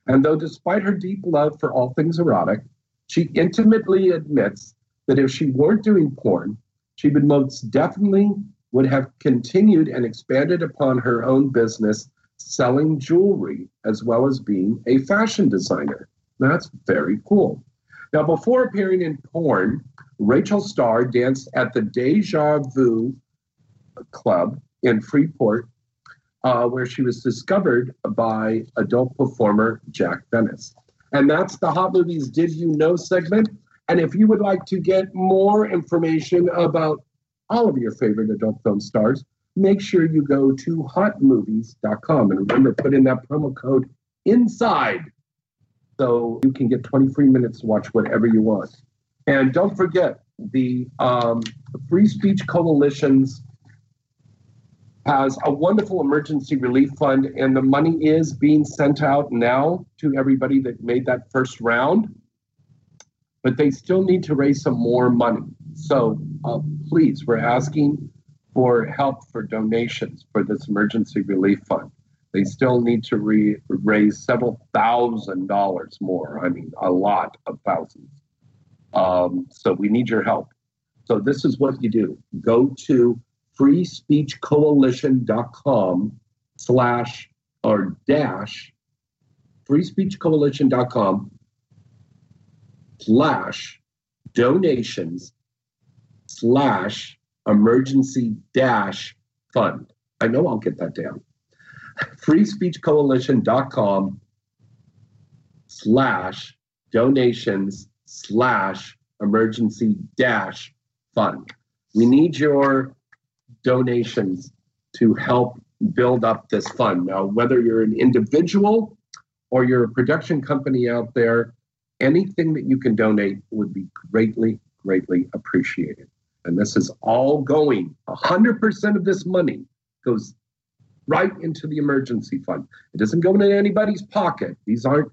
And though, despite her deep love for all things erotic, she intimately admits that if she weren't doing porn, she would most definitely would have continued and expanded upon her own business selling jewelry as well as being a fashion designer. That's very cool. Now, before appearing in porn, Rachel Starr danced at the Deja Vu Club in Freeport uh, where she was discovered by adult performer Jack Venice. And that's the Hot Movies Did You Know segment. And if you would like to get more information about all of your favorite adult film stars, make sure you go to hotmovies.com. And remember, put in that promo code INSIDE so you can get 23 minutes to watch whatever you want. And don't forget the um, Free Speech Coalition's has a wonderful emergency relief fund, and the money is being sent out now to everybody that made that first round. But they still need to raise some more money. So uh, please, we're asking for help for donations for this emergency relief fund. They still need to re- raise several thousand dollars more. I mean, a lot of thousands. Um, so we need your help. So this is what you do go to freespeechcoalition.com slash or dash freespeechcoalition.com slash donations slash emergency dash fund. I know I'll get that down. freespeechcoalition.com slash donations slash emergency dash fund. We need your donations to help build up this fund. Now, whether you're an individual or you're a production company out there, anything that you can donate would be greatly, greatly appreciated. And this is all going, 100% of this money goes right into the emergency fund. It doesn't go into anybody's pocket. These aren't,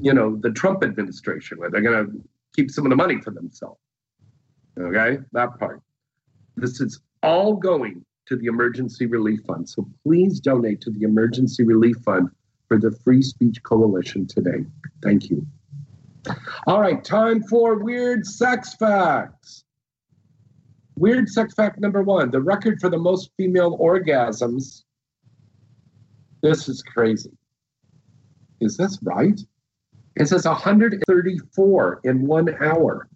you know, the Trump administration where they're going to keep some of the money for themselves. Okay, that part. This is all going to the emergency relief fund. So please donate to the emergency relief fund for the Free Speech Coalition today. Thank you. All right, time for weird sex facts. Weird sex fact number one the record for the most female orgasms. This is crazy. Is this right? It says 134 in one hour.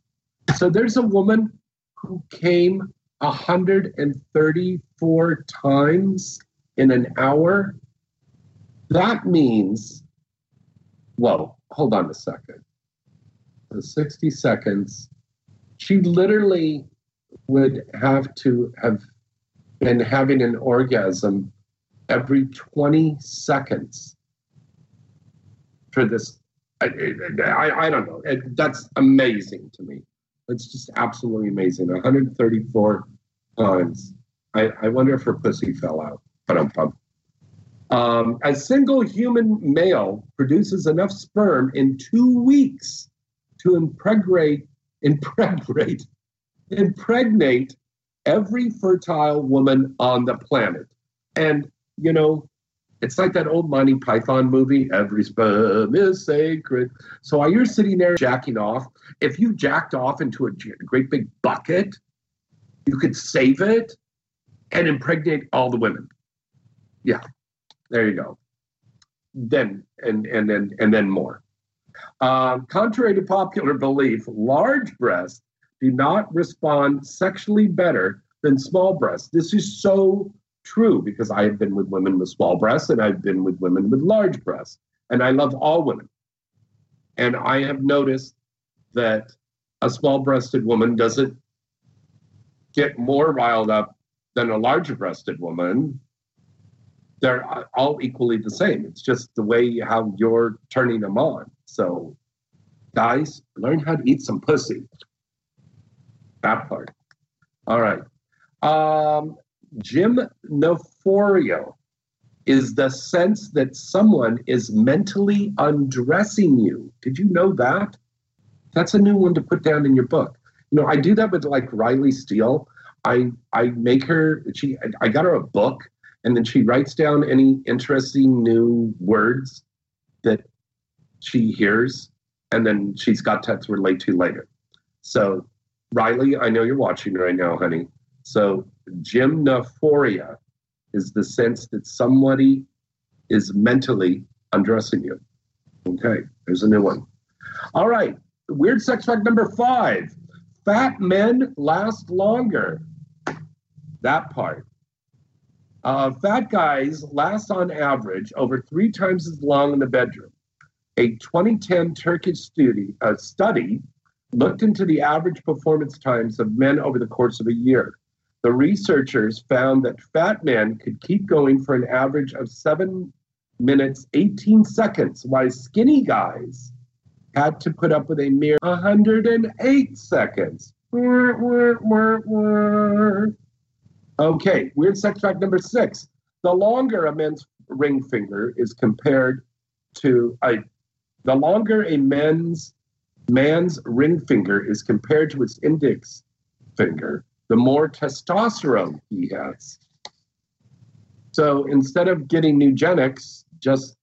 So there's a woman who came 134 times in an hour. That means, whoa, hold on a second. The 60 seconds, she literally would have to have been having an orgasm every 20 seconds for this. I, I, I don't know. It, that's amazing to me. It's just absolutely amazing. 134 times. I, I wonder if her pussy fell out, but I'm pumped. Um, a single human male produces enough sperm in two weeks to impregnate, impregnate, impregnate every fertile woman on the planet. And, you know, it's like that old Monty Python movie, Every Sperm is Sacred. So while you're sitting there jacking off, if you jacked off into a great big bucket, you could save it and impregnate all the women. Yeah, there you go. Then and and then and then more. Um, contrary to popular belief, large breasts do not respond sexually better than small breasts. This is so true because I have been with women with small breasts and I've been with women with large breasts, and I love all women. And I have noticed that a small breasted woman doesn't get more riled up than a larger breasted woman. They're all equally the same. It's just the way how you're turning them on. So, guys, learn how to eat some pussy. That part. All right. Um, gymnophoria is the sense that someone is mentally undressing you. Did you know that? That's a new one to put down in your book. You know, I do that with like Riley Steele. I I make her she I got her a book and then she writes down any interesting new words that she hears and then she's got to relate to later. So Riley, I know you're watching right now, honey. So gymnophoria is the sense that somebody is mentally undressing you. Okay, there's a new one. All right, weird sex fact number five fat men last longer. That part. Uh, fat guys last on average over three times as long in the bedroom. A 2010 Turkish study, uh, study looked into the average performance times of men over the course of a year. The researchers found that fat men could keep going for an average of seven minutes, 18 seconds, while skinny guys had to put up with a mere 108 seconds. Okay, weird sex fact number six. The longer a man's ring finger is compared to a the longer a man's man's ring finger is compared to its index finger, the more testosterone he has. So instead of getting Nugenix, just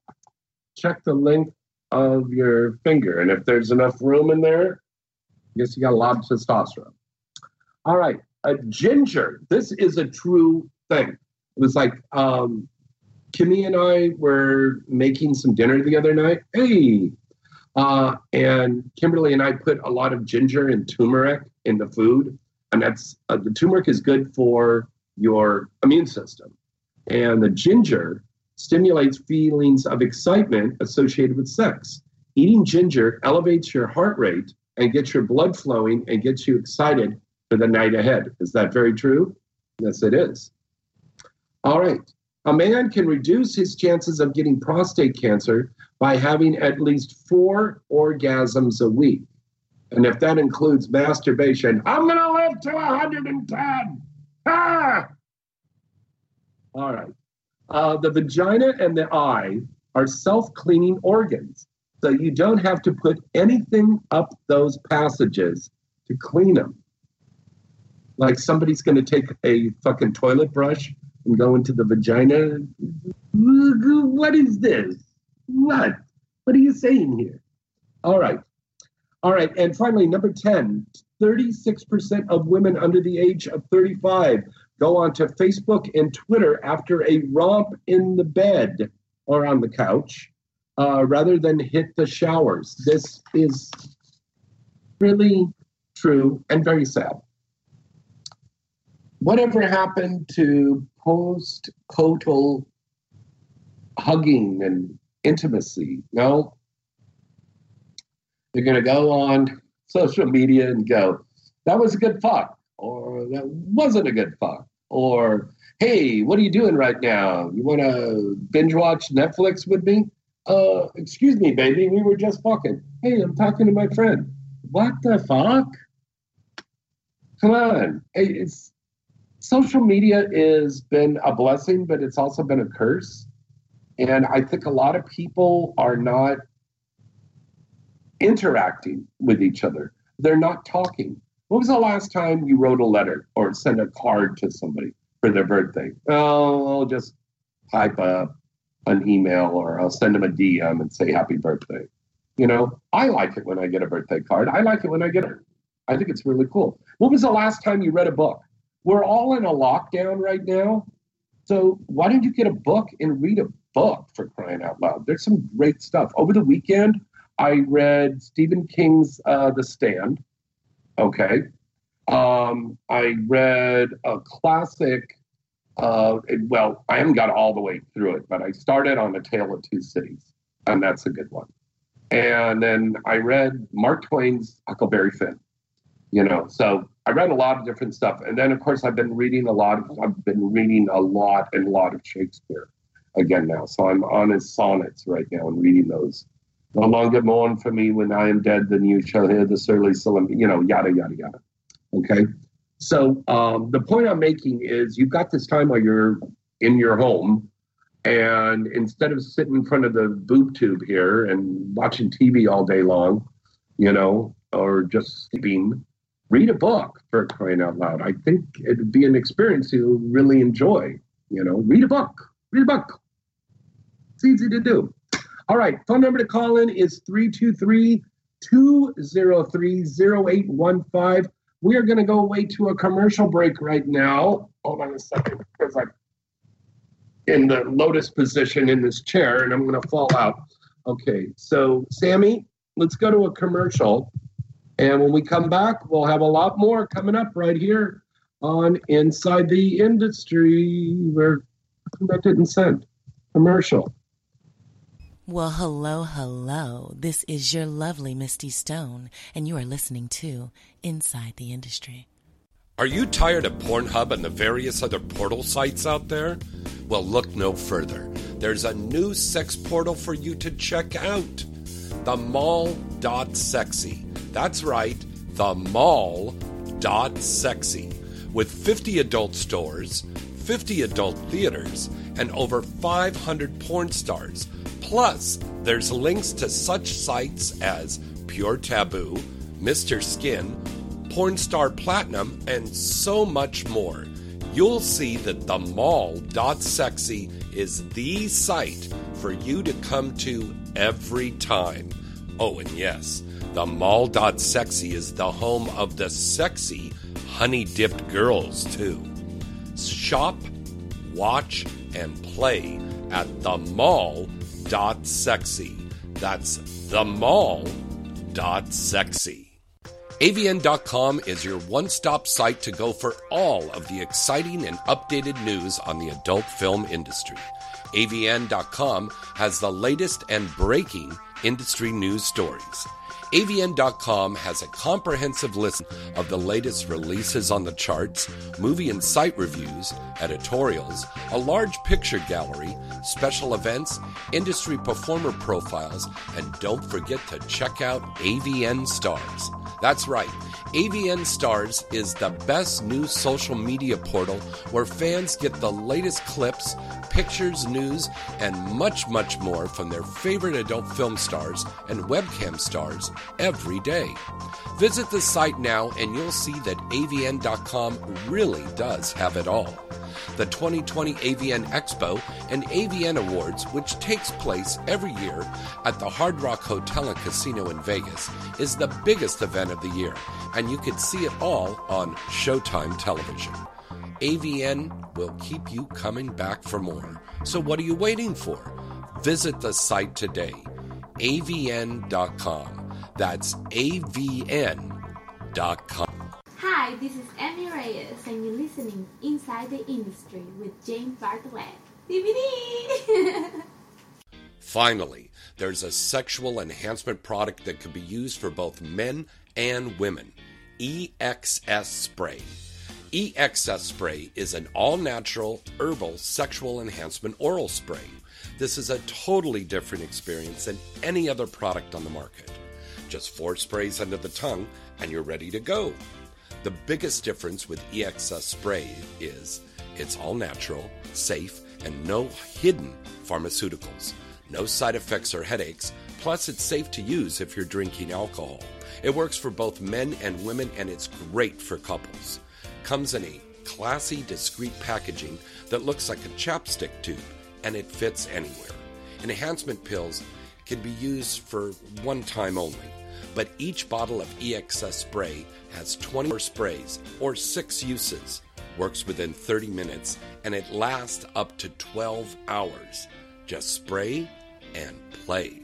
check the length of your finger. And if there's enough room in there, I guess you got a lot of testosterone. All right, a ginger. This is a true thing. It was like um, Kimmy and I were making some dinner the other night. Hey, uh, and Kimberly and I put a lot of ginger and turmeric in the food and that's uh, the turmeric is good for your immune system, and the ginger stimulates feelings of excitement associated with sex. Eating ginger elevates your heart rate and gets your blood flowing and gets you excited for the night ahead. Is that very true? Yes, it is. All right. A man can reduce his chances of getting prostate cancer by having at least four orgasms a week. And if that includes masturbation, I'm going to live to 110. Ah! All right. Uh, the vagina and the eye are self cleaning organs. So you don't have to put anything up those passages to clean them. Like somebody's going to take a fucking toilet brush and go into the vagina. What is this? What? What are you saying here? All right. All right. And finally, number 10 36% of women under the age of 35 go onto Facebook and Twitter after a romp in the bed or on the couch uh, rather than hit the showers. This is really true and very sad. Whatever happened to post coital hugging and intimacy? No. You're going to go on social media and go, that was a good fuck, or that wasn't a good fuck, or hey, what are you doing right now? You want to binge watch Netflix with me? Uh, excuse me, baby, we were just fucking. Hey, I'm talking to my friend. What the fuck? Come on. Hey, it's social media has been a blessing, but it's also been a curse. And I think a lot of people are not interacting with each other. They're not talking. When was the last time you wrote a letter or sent a card to somebody for their birthday? Oh, I'll just type up an email or I'll send them a DM and say happy birthday. You know, I like it when I get a birthday card. I like it when I get it. I think it's really cool. When was the last time you read a book? We're all in a lockdown right now. So why don't you get a book and read a book for crying out loud? There's some great stuff. Over the weekend, I read Stephen King's uh, The Stand. Okay. Um, I read a classic. Uh, well, I haven't got all the way through it, but I started on A Tale of Two Cities, and that's a good one. And then I read Mark Twain's Huckleberry Finn. You know, so I read a lot of different stuff, and then of course I've been reading a lot. Of, I've been reading a lot and a lot of Shakespeare again now. So I'm on his sonnets right now and reading those no longer mourn for me when I am dead, then you shall hear the surly solemn, you know, yada, yada, yada. Okay. So um, the point I'm making is you've got this time while you're in your home, and instead of sitting in front of the boob tube here and watching TV all day long, you know, or just sleeping, read a book for crying out loud. I think it'd be an experience you'll really enjoy. You know, read a book. Read a book. It's easy to do. All right, phone number to call in is 323 203 0815. We are going to go away to a commercial break right now. Hold on a second, because I'm in the lotus position in this chair and I'm going to fall out. Okay, so Sammy, let's go to a commercial. And when we come back, we'll have a lot more coming up right here on Inside the Industry. Where that didn't send commercial.
Well, hello, hello. This is your lovely Misty Stone, and you are listening to Inside the Industry.
Are you tired of Pornhub and the various other portal sites out there? Well, look no further. There's a new sex portal for you to check out the mall.sexy. That's right, the mall.sexy. With 50 adult stores, 50 adult theaters, and over 500 porn stars Plus, there's links to such sites as Pure Taboo, Mr. Skin, Pornstar Platinum, and so much more. You'll see that the mall.sexy is the site for you to come to every time. Oh, and yes, the mall.sexy is the home of the sexy honey dipped girls, too. Shop, watch, and play at the mall dot sexy. That's the mall dot sexy. AVN.com is your one stop site to go for all of the exciting and updated news on the adult film industry. AVN.com has the latest and breaking industry news stories. AVN.com has a comprehensive list of the latest releases on the charts, movie and site reviews, editorials, a large picture gallery, special events, industry performer profiles, and don't forget to check out AVN Stars. That's right, AVN Stars is the best new social media portal where fans get the latest clips, pictures, news, and much, much more from their favorite adult film stars and webcam stars every day. Visit the site now and you'll see that avn.com really does have it all. The 2020 AVN Expo and AVN Awards, which takes place every year at the Hard Rock Hotel and Casino in Vegas, is the biggest event of the year, and you can see it all on Showtime television. AVN will keep you coming back for more. So what are you waiting for? Visit the site today, avn.com. That's avn.com.
Hi, this is Emmy Reyes, and you're listening Inside the Industry with James Bartholet. DVD!
Finally, there's a sexual enhancement product that can be used for both men and women EXS Spray. EXS Spray is an all natural herbal sexual enhancement oral spray. This is a totally different experience than any other product on the market. Just four sprays under the tongue, and you're ready to go. The biggest difference with EXS Spray is it's all natural, safe, and no hidden pharmaceuticals. No side effects or headaches, plus, it's safe to use if you're drinking alcohol. It works for both men and women, and it's great for couples. Comes in a classy, discreet packaging that looks like a chapstick tube, and it fits anywhere. Enhancement pills can be used for one time only, but each bottle of EXS spray has 20 sprays or 6 uses, works within 30 minutes, and it lasts up to 12 hours. Just spray and play.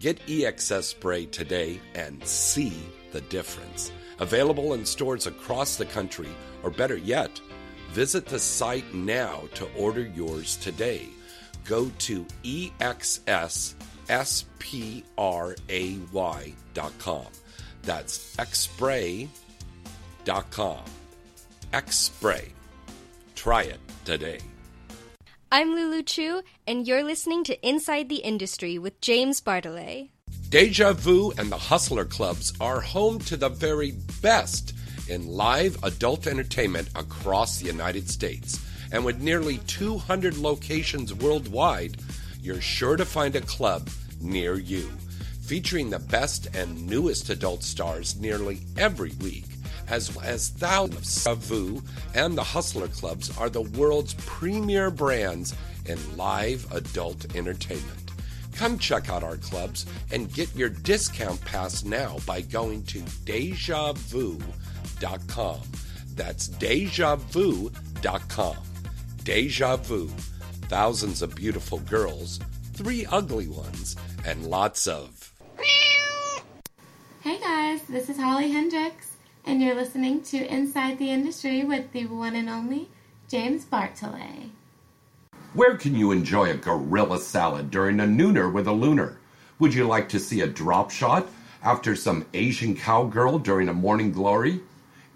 Get EXS spray today and see the difference. Available in stores across the country, or better yet, visit the site now to order yours today. Go to exsspray.com. That's xspray.com. Xspray. Try it today.
I'm Lulu Chu, and you're listening to Inside the Industry with James Bartholet.
Deja Vu and the Hustler Clubs are home to the very best in live adult entertainment across the United States. And with nearly 200 locations worldwide, you're sure to find a club near you. Featuring the best and newest adult stars nearly every week, as well as thousands of Vu and the Hustler Clubs are the world's premier brands in live adult entertainment. Come check out our clubs and get your discount pass now by going to dejavu.com. That's dejavu.com. Deja Vu. Thousands of beautiful girls, three ugly ones, and lots of.
Hey guys, this is Holly Hendrix, and you're listening to Inside the Industry with the one and only James Bartholet.
Where can you enjoy a gorilla salad during a nooner with a lunar? Would you like to see a drop shot after some Asian cowgirl during a morning glory?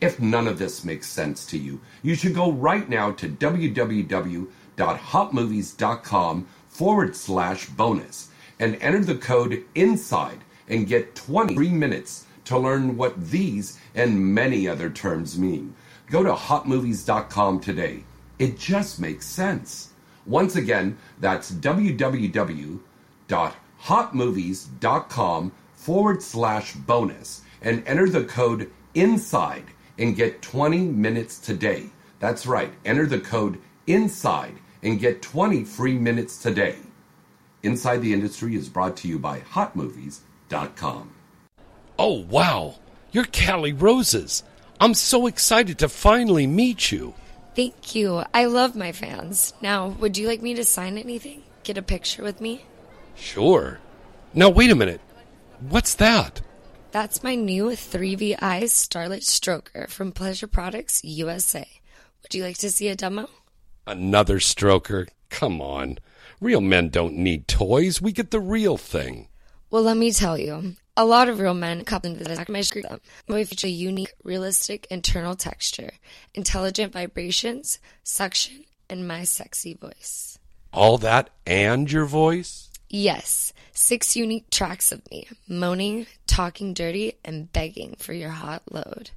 If none of this makes sense to you, you should go right now to www.hotmovies.com forward slash bonus and enter the code INSIDE and get 23 minutes to learn what these and many other terms mean. Go to hotmovies.com today. It just makes sense. Once again, that's www.hotmovies.com forward slash bonus and enter the code INSIDE and get 20 minutes today. That's right, enter the code INSIDE and get 20 free minutes today. Inside the Industry is brought to you by hotmovies.com. Oh, wow! You're Kali Roses. I'm so excited to finally meet you.
Thank you. I love my fans. Now, would you like me to sign anything? Get a picture with me?
Sure. Now, wait a minute. What's that?
That's my new 3VI Starlit Stroker from Pleasure Products USA. Would you like to see a demo?
Another stroker? Come on. Real men don't need toys. We get the real thing.
Well, let me tell you. A lot of real men come into the measure them. We feature unique, realistic internal texture, intelligent vibrations, suction, and my sexy voice.
All that and your voice?
Yes, six unique tracks of me moaning, talking dirty and begging for your hot load.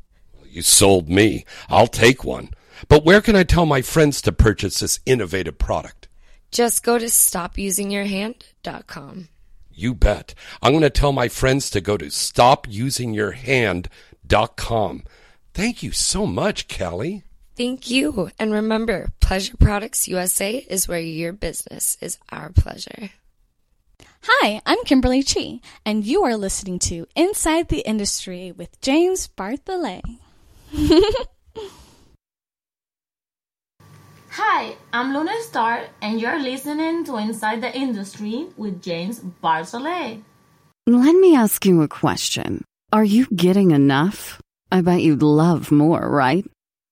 You sold me. I'll take one. But where can I tell my friends to purchase this innovative product?
Just go to stopusingyourhand.com.
You bet. I'm going to tell my friends to go to stopusingyourhand.com. Thank you so much, Kelly.
Thank you. And remember, Pleasure Products USA is where your business is our pleasure.
Hi, I'm Kimberly Chi, and you are listening to Inside the Industry with James Bartholet.
Hi, I'm Luna Star, and you're listening to Inside the Industry with James Bartholet.
Let me ask you a question. Are you getting enough? I bet you'd love more, right?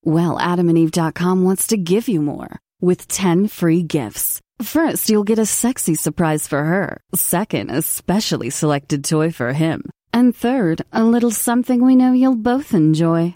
Well, adamandeve.com wants to give you more with 10 free gifts. First, you'll get a sexy surprise for her. Second, a specially selected toy for him. And third, a little something we know you'll both enjoy.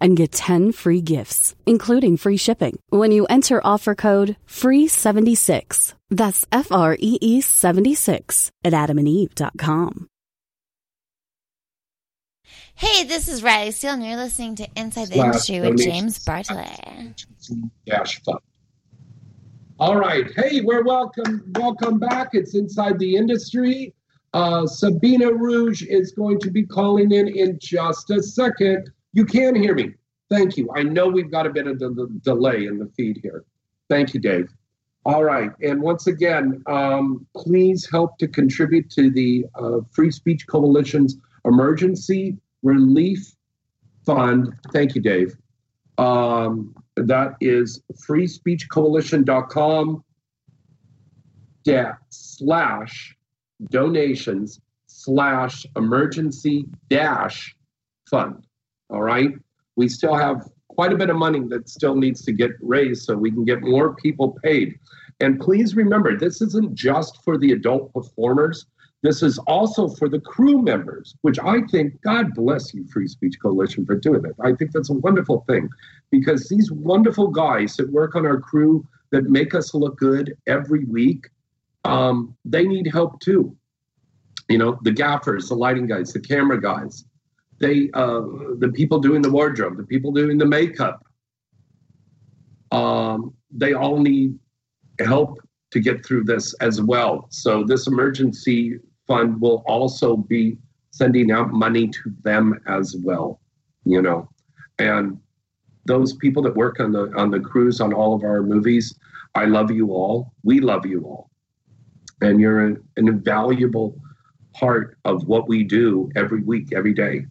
and get 10 free gifts, including free shipping, when you enter offer code FREE76. That's F R E E 76 at adamandeve.com.
Hey, this is Riley Steele, and you're listening to Inside the
Slash
Industry with
donations.
James Bartholet.
Dash fund. All right. Hey, we're welcome. Welcome back. It's inside the industry. Uh, Sabina Rouge is going to be calling in in just a second. You can hear me. Thank you. I know we've got a bit of the delay in the feed here. Thank you, Dave. All right. And once again, um, please help to contribute to the uh, Free Speech Coalition's emergency relief fund. Thank you, Dave. Um, that is freespeechcoalition.com da- slash donations slash emergency dash fund. All right. We still have quite a bit of money that still needs to get raised so we can get more people paid. And please remember, this isn't just for the adult performers. This is also for the crew members, which I think, God bless you, Free Speech Coalition, for doing it. I think that's a wonderful thing because these wonderful guys that work on our crew that make us look good every week, um, they need help too. You know, the gaffers, the lighting guys, the camera guys, they, uh, the people doing the wardrobe, the people doing the makeup, um, they all need help to get through this as well. So this emergency fund will also be sending out money to them as well. You know, and those people that work on the on the crews on all of our movies, I love you all. We love you all, and you're an, an invaluable part of what we do every week, every day.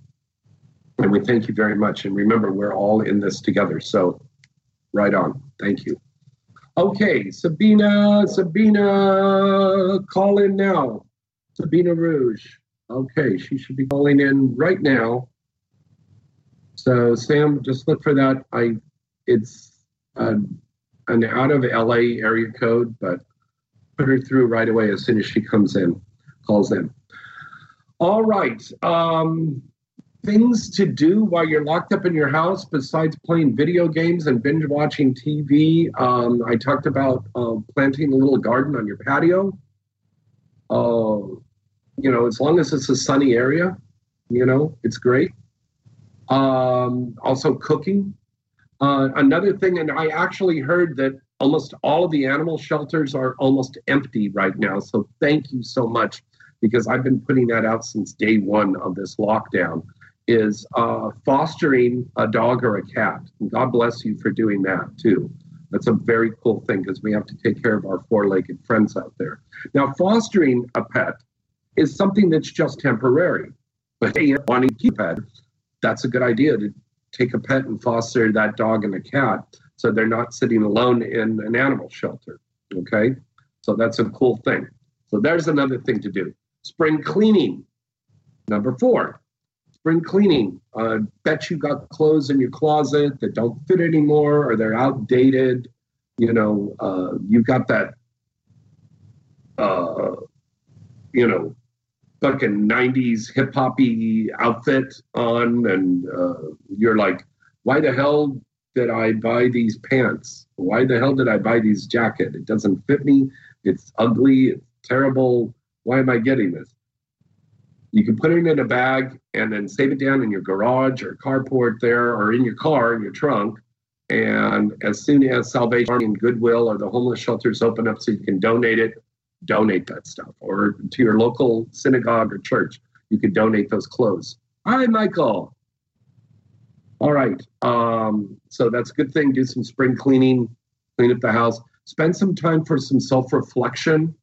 And we thank you very much. And remember, we're all in this together. So, right on. Thank you. Okay, Sabina, Sabina, call in now. Sabina Rouge. Okay, she should be calling in right now. So Sam, just look for that. I, it's an out of LA area code, but put her through right away as soon as she comes in, calls in. All right. Um, things to do while you're locked up in your house besides playing video games and binge watching TV. Um, I talked about uh, planting a little garden on your patio. Uh, you know, as long as it's a sunny area, you know, it's great. Um, also, cooking. Uh, another thing, and I actually heard that almost all of the animal shelters are almost empty right now. So, thank you so much because I've been putting that out since day one of this lockdown is uh, fostering a dog or a cat. And God bless you for doing that too. That's a very cool thing because we have to take care of our four legged friends out there. Now, fostering a pet is something that's just temporary. But hey, wanting to keep a pet, that's a good idea to take a pet and foster that dog and a cat so they're not sitting alone in an animal shelter. Okay? So that's a cool thing. So there's another thing to do. Spring cleaning. Number four, spring cleaning. Uh, bet you got clothes in your closet that don't fit anymore or they're outdated. You know, uh, you've got that, uh, you know, fucking 90s hip hoppy outfit on, and uh, you're like, why the hell did I buy these pants? Why the hell did I buy these jacket? It doesn't fit me. It's ugly. It's terrible. Why am I getting this? You can put it in a bag and then save it down in your garage or carport there or in your car in your trunk. And as soon as Salvation Army and Goodwill or the homeless shelters open up so you can donate it, donate that stuff. Or to your local synagogue or church, you can donate those clothes. Hi, Michael. All right. Um, so that's a good thing. Do some spring cleaning, clean up the house. Spend some time for some self reflection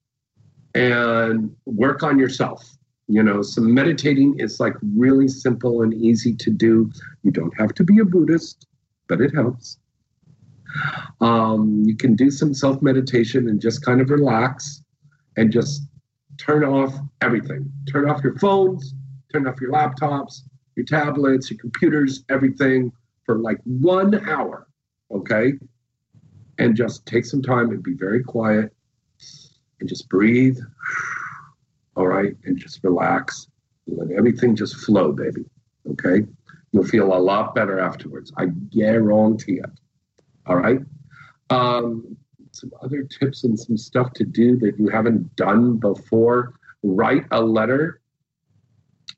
and work on yourself. You know, some meditating is like really simple and easy to do. You don't have to be a Buddhist, but it helps. Um, you can do some self meditation and just kind of relax and just turn off everything. Turn off your phones, turn off your laptops, your tablets, your computers, everything for like one hour. Okay. And just take some time and be very quiet and just breathe. All right. And just relax. Let everything just flow, baby. Okay. You'll feel a lot better afterwards. I guarantee it. All right. Um, some other tips and some stuff to do that you haven't done before. Write a letter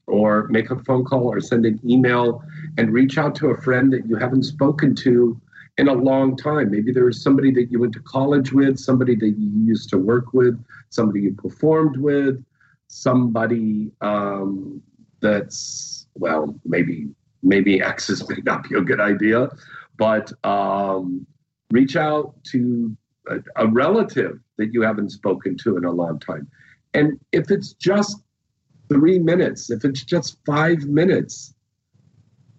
or make a phone call or send an email and reach out to a friend that you haven't spoken to in a long time. Maybe there was somebody that you went to college with, somebody that you used to work with, somebody you performed with, somebody um, that's well, maybe maybe exes may not be a good idea, but um, reach out to a, a relative that you haven't spoken to in a long time. And if it's just three minutes, if it's just five minutes,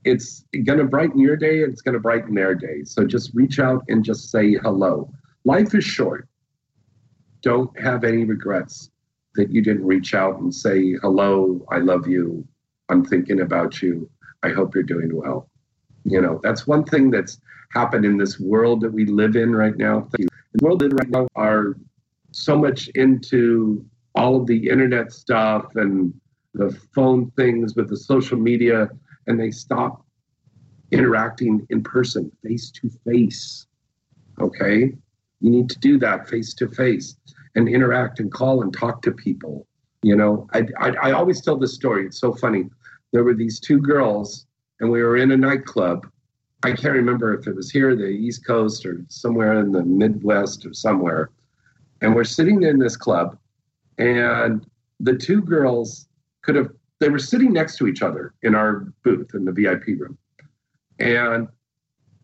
it's going to brighten your day and it's going to brighten their day. So just reach out and just say hello. Life is short. Don't have any regrets that you didn't reach out and say hello, I love you, I'm thinking about you, I hope you're doing well. You know, that's one thing that's happened in this world that we live in right now. The world in right now are so much into all of the internet stuff and the phone things with the social media and they stop interacting in person, face to face. Okay? You need to do that face to face and interact and call and talk to people. You know, I, I, I always tell this story. It's so funny. There were these two girls, and we were in a nightclub. I can't remember if it was here, the East Coast, or somewhere in the Midwest, or somewhere. And we're sitting in this club, and the two girls could have they were sitting next to each other in our booth in the VIP room. And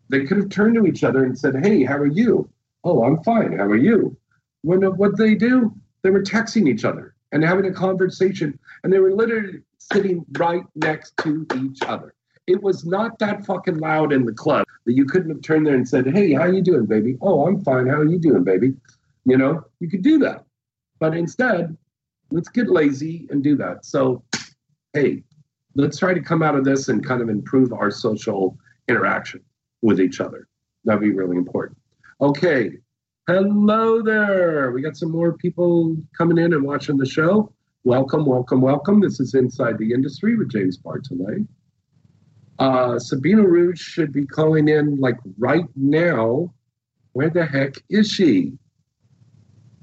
they could have turned to each other and said, Hey, how are you? Oh, I'm fine. How are you? When what they do, they were texting each other and having a conversation, and they were literally sitting right next to each other. It was not that fucking loud in the club that you couldn't have turned there and said, Hey, how you doing, baby? Oh, I'm fine. How are you doing, baby? You know, you could do that. But instead, let's get lazy and do that. So hey, let's try to come out of this and kind of improve our social interaction with each other. That'd be really important. Okay. Hello there. We got some more people coming in and watching the show. Welcome, welcome, welcome. This is Inside the Industry with James Bartholet. Uh, Sabina Rouge should be calling in like right now. Where the heck is she?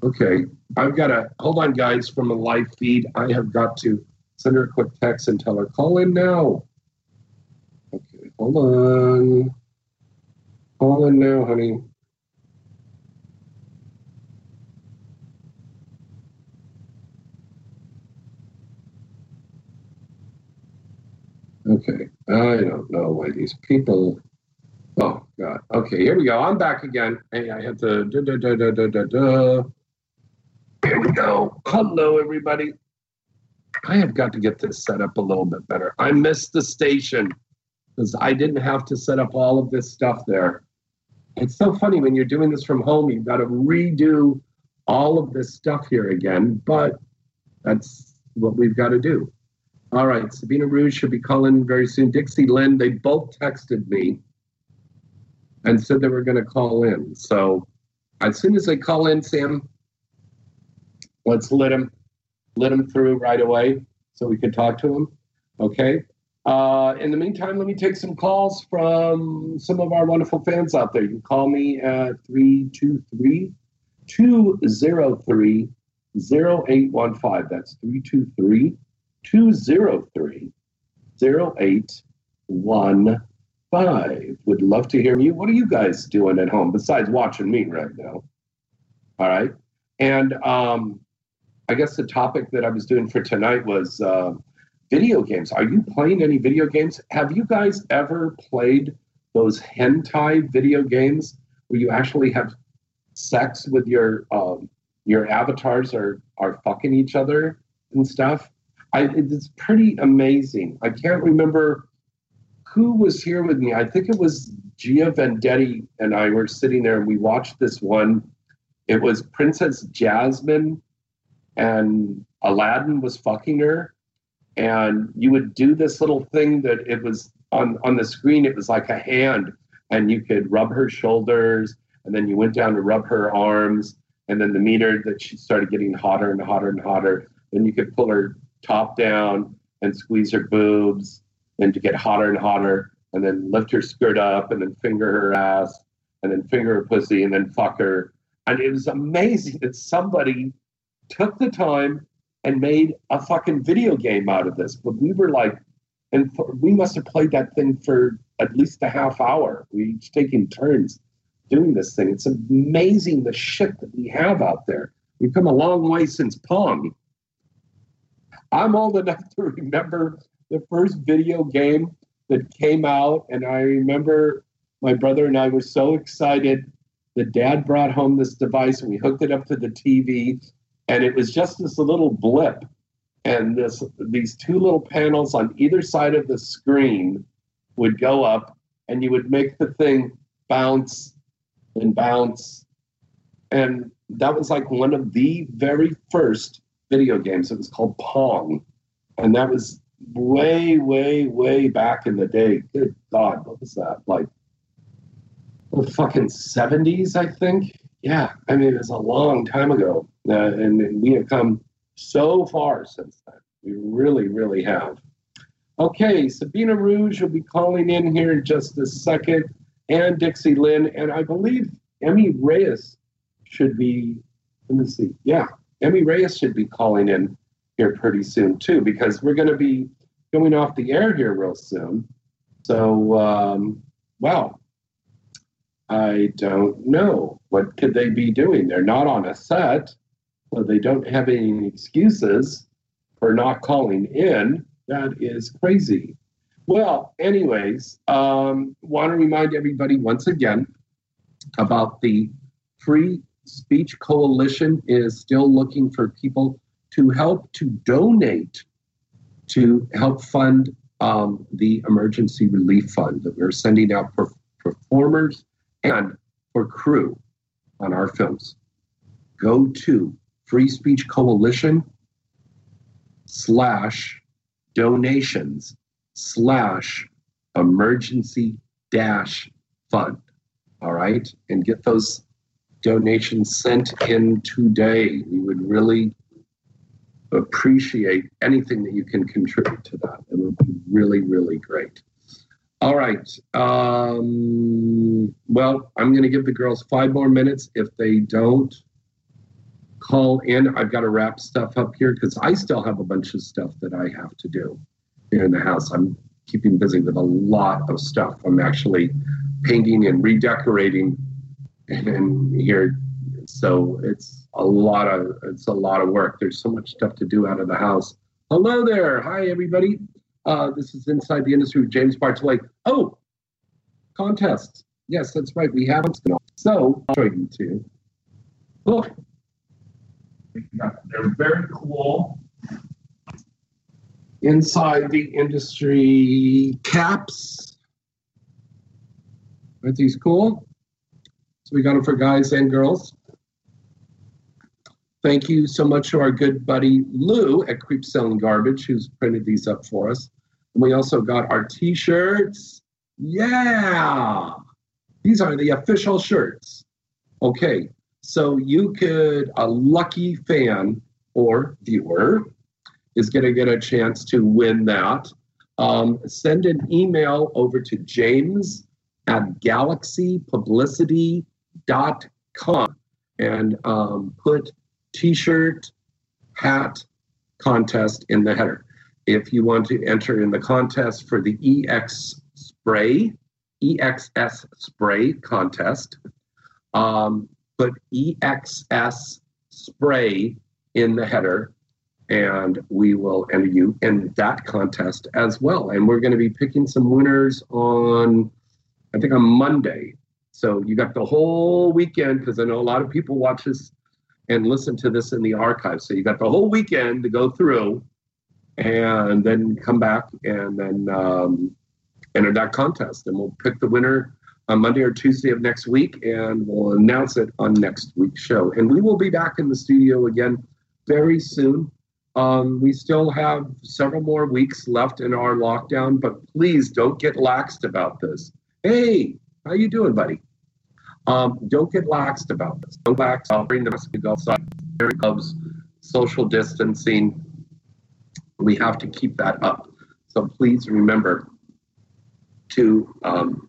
Okay, I've got to hold on, guys, from a live feed. I have got to Send her a quick text and tell her, call in now. Okay, hold on. Call in now, honey. Okay, I don't know why these people. Oh God. Okay, here we go. I'm back again. Hey, I have to. Da, da, da, da, da, da, da. Here we go. Hello, everybody. I have got to get this set up a little bit better. I missed the station because I didn't have to set up all of this stuff there. It's so funny when you're doing this from home, you've got to redo all of this stuff here again, but that's what we've got to do. All right, Sabina Rouge should be calling very soon. Dixie Lynn, they both texted me and said they were going to call in. So as soon as they call in, Sam, let's let them let them through right away so we can talk to them. Okay. Uh, in the meantime, let me take some calls from some of our wonderful fans out there. You can call me at 323 203 0815. That's 323 203 0815. Would love to hear you. What are you guys doing at home besides watching me right now? All right. And um, I guess the topic that I was doing for tonight was uh, video games. Are you playing any video games? Have you guys ever played those hentai video games where you actually have sex with your um, your avatars are are fucking each other and stuff? I, it's pretty amazing. I can't remember who was here with me. I think it was Gia Vendetti and I were sitting there and we watched this one. It was Princess Jasmine and Aladdin was fucking her. And you would do this little thing that it was on, on the screen, it was like a hand, and you could rub her shoulders, and then you went down to rub her arms, and then the meter that she started getting hotter and hotter and hotter. Then you could pull her top down and squeeze her boobs and to get hotter and hotter and then lift her skirt up and then finger her ass and then finger her pussy and then fuck her. And it was amazing that somebody took the time and made a fucking video game out of this. But we were like, and we must have played that thing for at least a half hour. We each taking turns doing this thing. It's amazing the shit that we have out there. We've come a long way since Pong. I'm old enough to remember the first video game that came out, and I remember my brother and I were so excited. The dad brought home this device, and we hooked it up to the TV, and it was just this little blip, and this these two little panels on either side of the screen would go up, and you would make the thing bounce and bounce, and that was like one of the very first video games. It was called Pong, and that was way, way, way back in the day. Good God, what was that like? The fucking seventies, I think. Yeah, I mean, it was a long time ago, uh, and we have come so far since then. We really, really have. Okay, Sabina Rouge will be calling in here in just a second, and Dixie Lynn, and I believe Emmy Reyes should be. Let me see. Yeah, Emmy Reyes should be calling in here pretty soon too, because we're going to be going off the air here real soon. So, um, well, I don't know. What could they be doing? They're not on a set, so they don't have any excuses for not calling in. That is crazy. Well, anyways, um, want to remind everybody once again about the free Speech Coalition is still looking for people to help to donate to help fund um, the emergency relief fund that we're sending out for performers and for crew on our films. Go to Free Speech Coalition slash donations slash emergency dash fund. All right. And get those donations sent in today. We would really appreciate anything that you can contribute to that. It would be really, really great. All right. Um, well, I'm going to give the girls five more minutes. If they don't call in, I've got to wrap stuff up here because I still have a bunch of stuff that I have to do here in the house. I'm keeping busy with a lot of stuff. I'm actually painting and redecorating and here so it's a lot of it's a lot of work. There's so much stuff to do out of the house. Hello there. Hi everybody. Uh, this is inside the industry with james bartholet oh contests. Yes that's right. We haven't so i'll show you two. Look. They're very cool. Inside the industry caps. Aren't these cool so we got them for guys and girls. Thank you so much to our good buddy Lou at Creep Selling Garbage, who's printed these up for us. And we also got our t shirts. Yeah. These are the official shirts. Okay. So you could, a lucky fan or viewer is going to get a chance to win that. Um, send an email over to james at galaxypublicity.com and um, put t shirt, hat contest in the header. If you want to enter in the contest for the EX spray, EXS spray contest, um, put EXS spray in the header and we will enter you in that contest as well. And we're going to be picking some winners on, I think, on Monday. So you got the whole weekend because I know a lot of people watch this and listen to this in the archive. So you got the whole weekend to go through and then come back and then um, enter that contest. And we'll pick the winner on Monday or Tuesday of next week and we'll announce it on next week's show. And we will be back in the studio again very soon. Um, we still have several more weeks left in our lockdown, but please don't get laxed about this. Hey, how you doing, buddy? Um, don't get laxed about this. Don't lax. Bring the mask outside. social distancing. We have to keep that up. So please remember to um,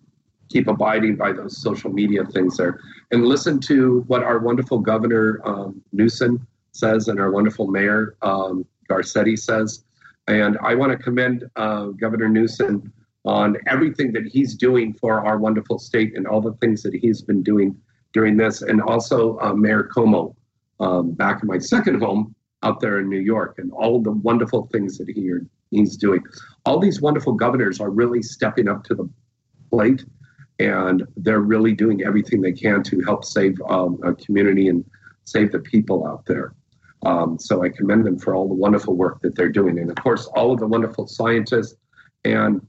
keep abiding by those social media things there, and listen to what our wonderful Governor um, Newsom says and our wonderful Mayor um, Garcetti says. And I want to commend uh, Governor Newsom on everything that he's doing for our wonderful state and all the things that he's been doing during this, and also uh, Mayor Cuomo um, back in my second home out there in New York, and all the wonderful things that he he's doing. All these wonderful governors are really stepping up to the plate, and they're really doing everything they can to help save um, a community and save the people out there. Um, so I commend them for all the wonderful work that they're doing. And of course, all of the wonderful scientists. And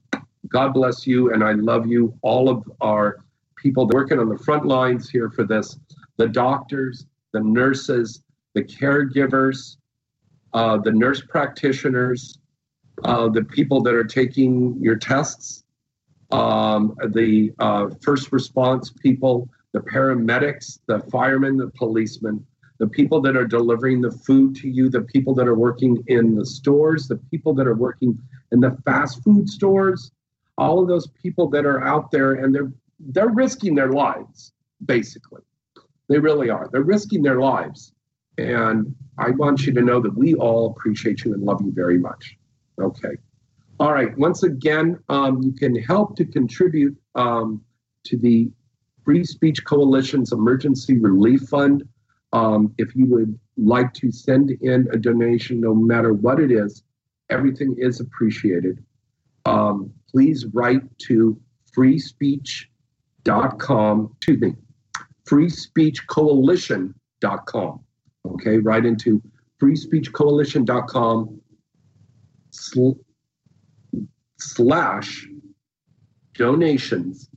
God bless you. And I love you, all of our people working on the front lines here for this the doctors, the nurses, the caregivers, uh, the nurse practitioners, uh, the people that are taking your tests, um, the uh, first response people, the paramedics, the firemen, the policemen the people that are delivering the food to you, the people that are working in the stores, the people that are working in the fast food stores, all of those people that are out there and they're they're risking their lives, basically. They really are. They're risking their lives. And I want you to know that we all appreciate you and love you very much. Okay. All right. Once again, um, you can help to contribute um, to the Free Speech Coalition's Emergency Relief Fund. Um, if you would like to send in a donation, no matter what it is, everything is appreciated. Um, please write to freespeech.com, excuse me, freespeechcoalition.com. Okay, right into freespeechcoalition.com sl- slash donations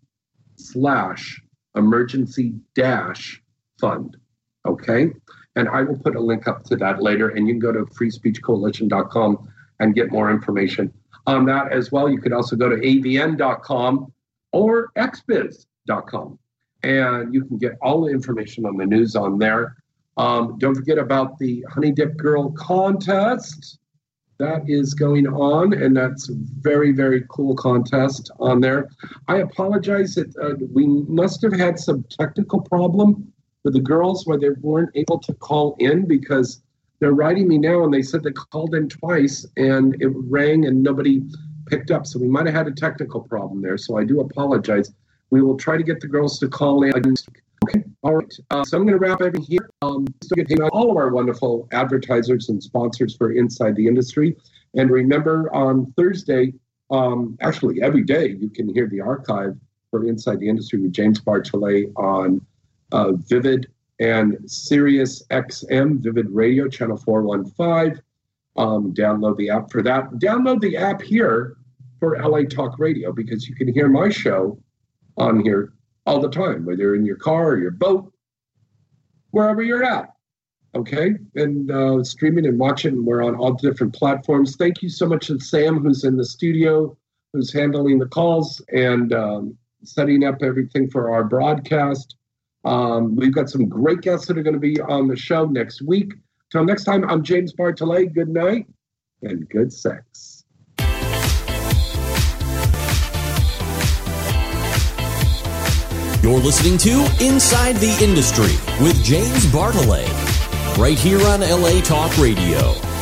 slash emergency dash fund. Okay. And I will put a link up to that later. And you can go to freespeechcoalition.com and get more information on that as well. You could also go to avn.com or xbiz.com. And you can get all the information on the news on there. Um, don't forget about the Honey Dip Girl contest that is going on, and that's a very, very cool contest on there. I apologize that uh, we must have had some technical problem with the girls where they weren't able to call in because they're writing me now and they said they called in twice and it rang and nobody picked up. So we might have had a technical problem there. So I do apologize. We will try to get the girls to call in. Okay. All right. Uh, so I'm going to wrap everything here. Um, still get all of our wonderful advertisers and sponsors for Inside the Industry. And remember, on Thursday, um, actually every day, you can hear the archive for Inside the Industry with James Bartholet on uh, Vivid and Sirius XM, Vivid Radio, channel 415. Um, download the app for that. Download the app here for LA Talk Radio because you can hear my show on here all the time, whether in your car or your boat, wherever you're at. Okay, and uh, streaming and watching. We're on all different platforms. Thank you so much to Sam, who's in the studio, who's handling the calls and um, setting up everything for our broadcast. Um, we've got some great guests that are going to be on the show next week. Till next time, I'm James Bartholet. Good night and good sex.
You're listening to Inside the Industry with James Bartholet, right here on LA Talk Radio.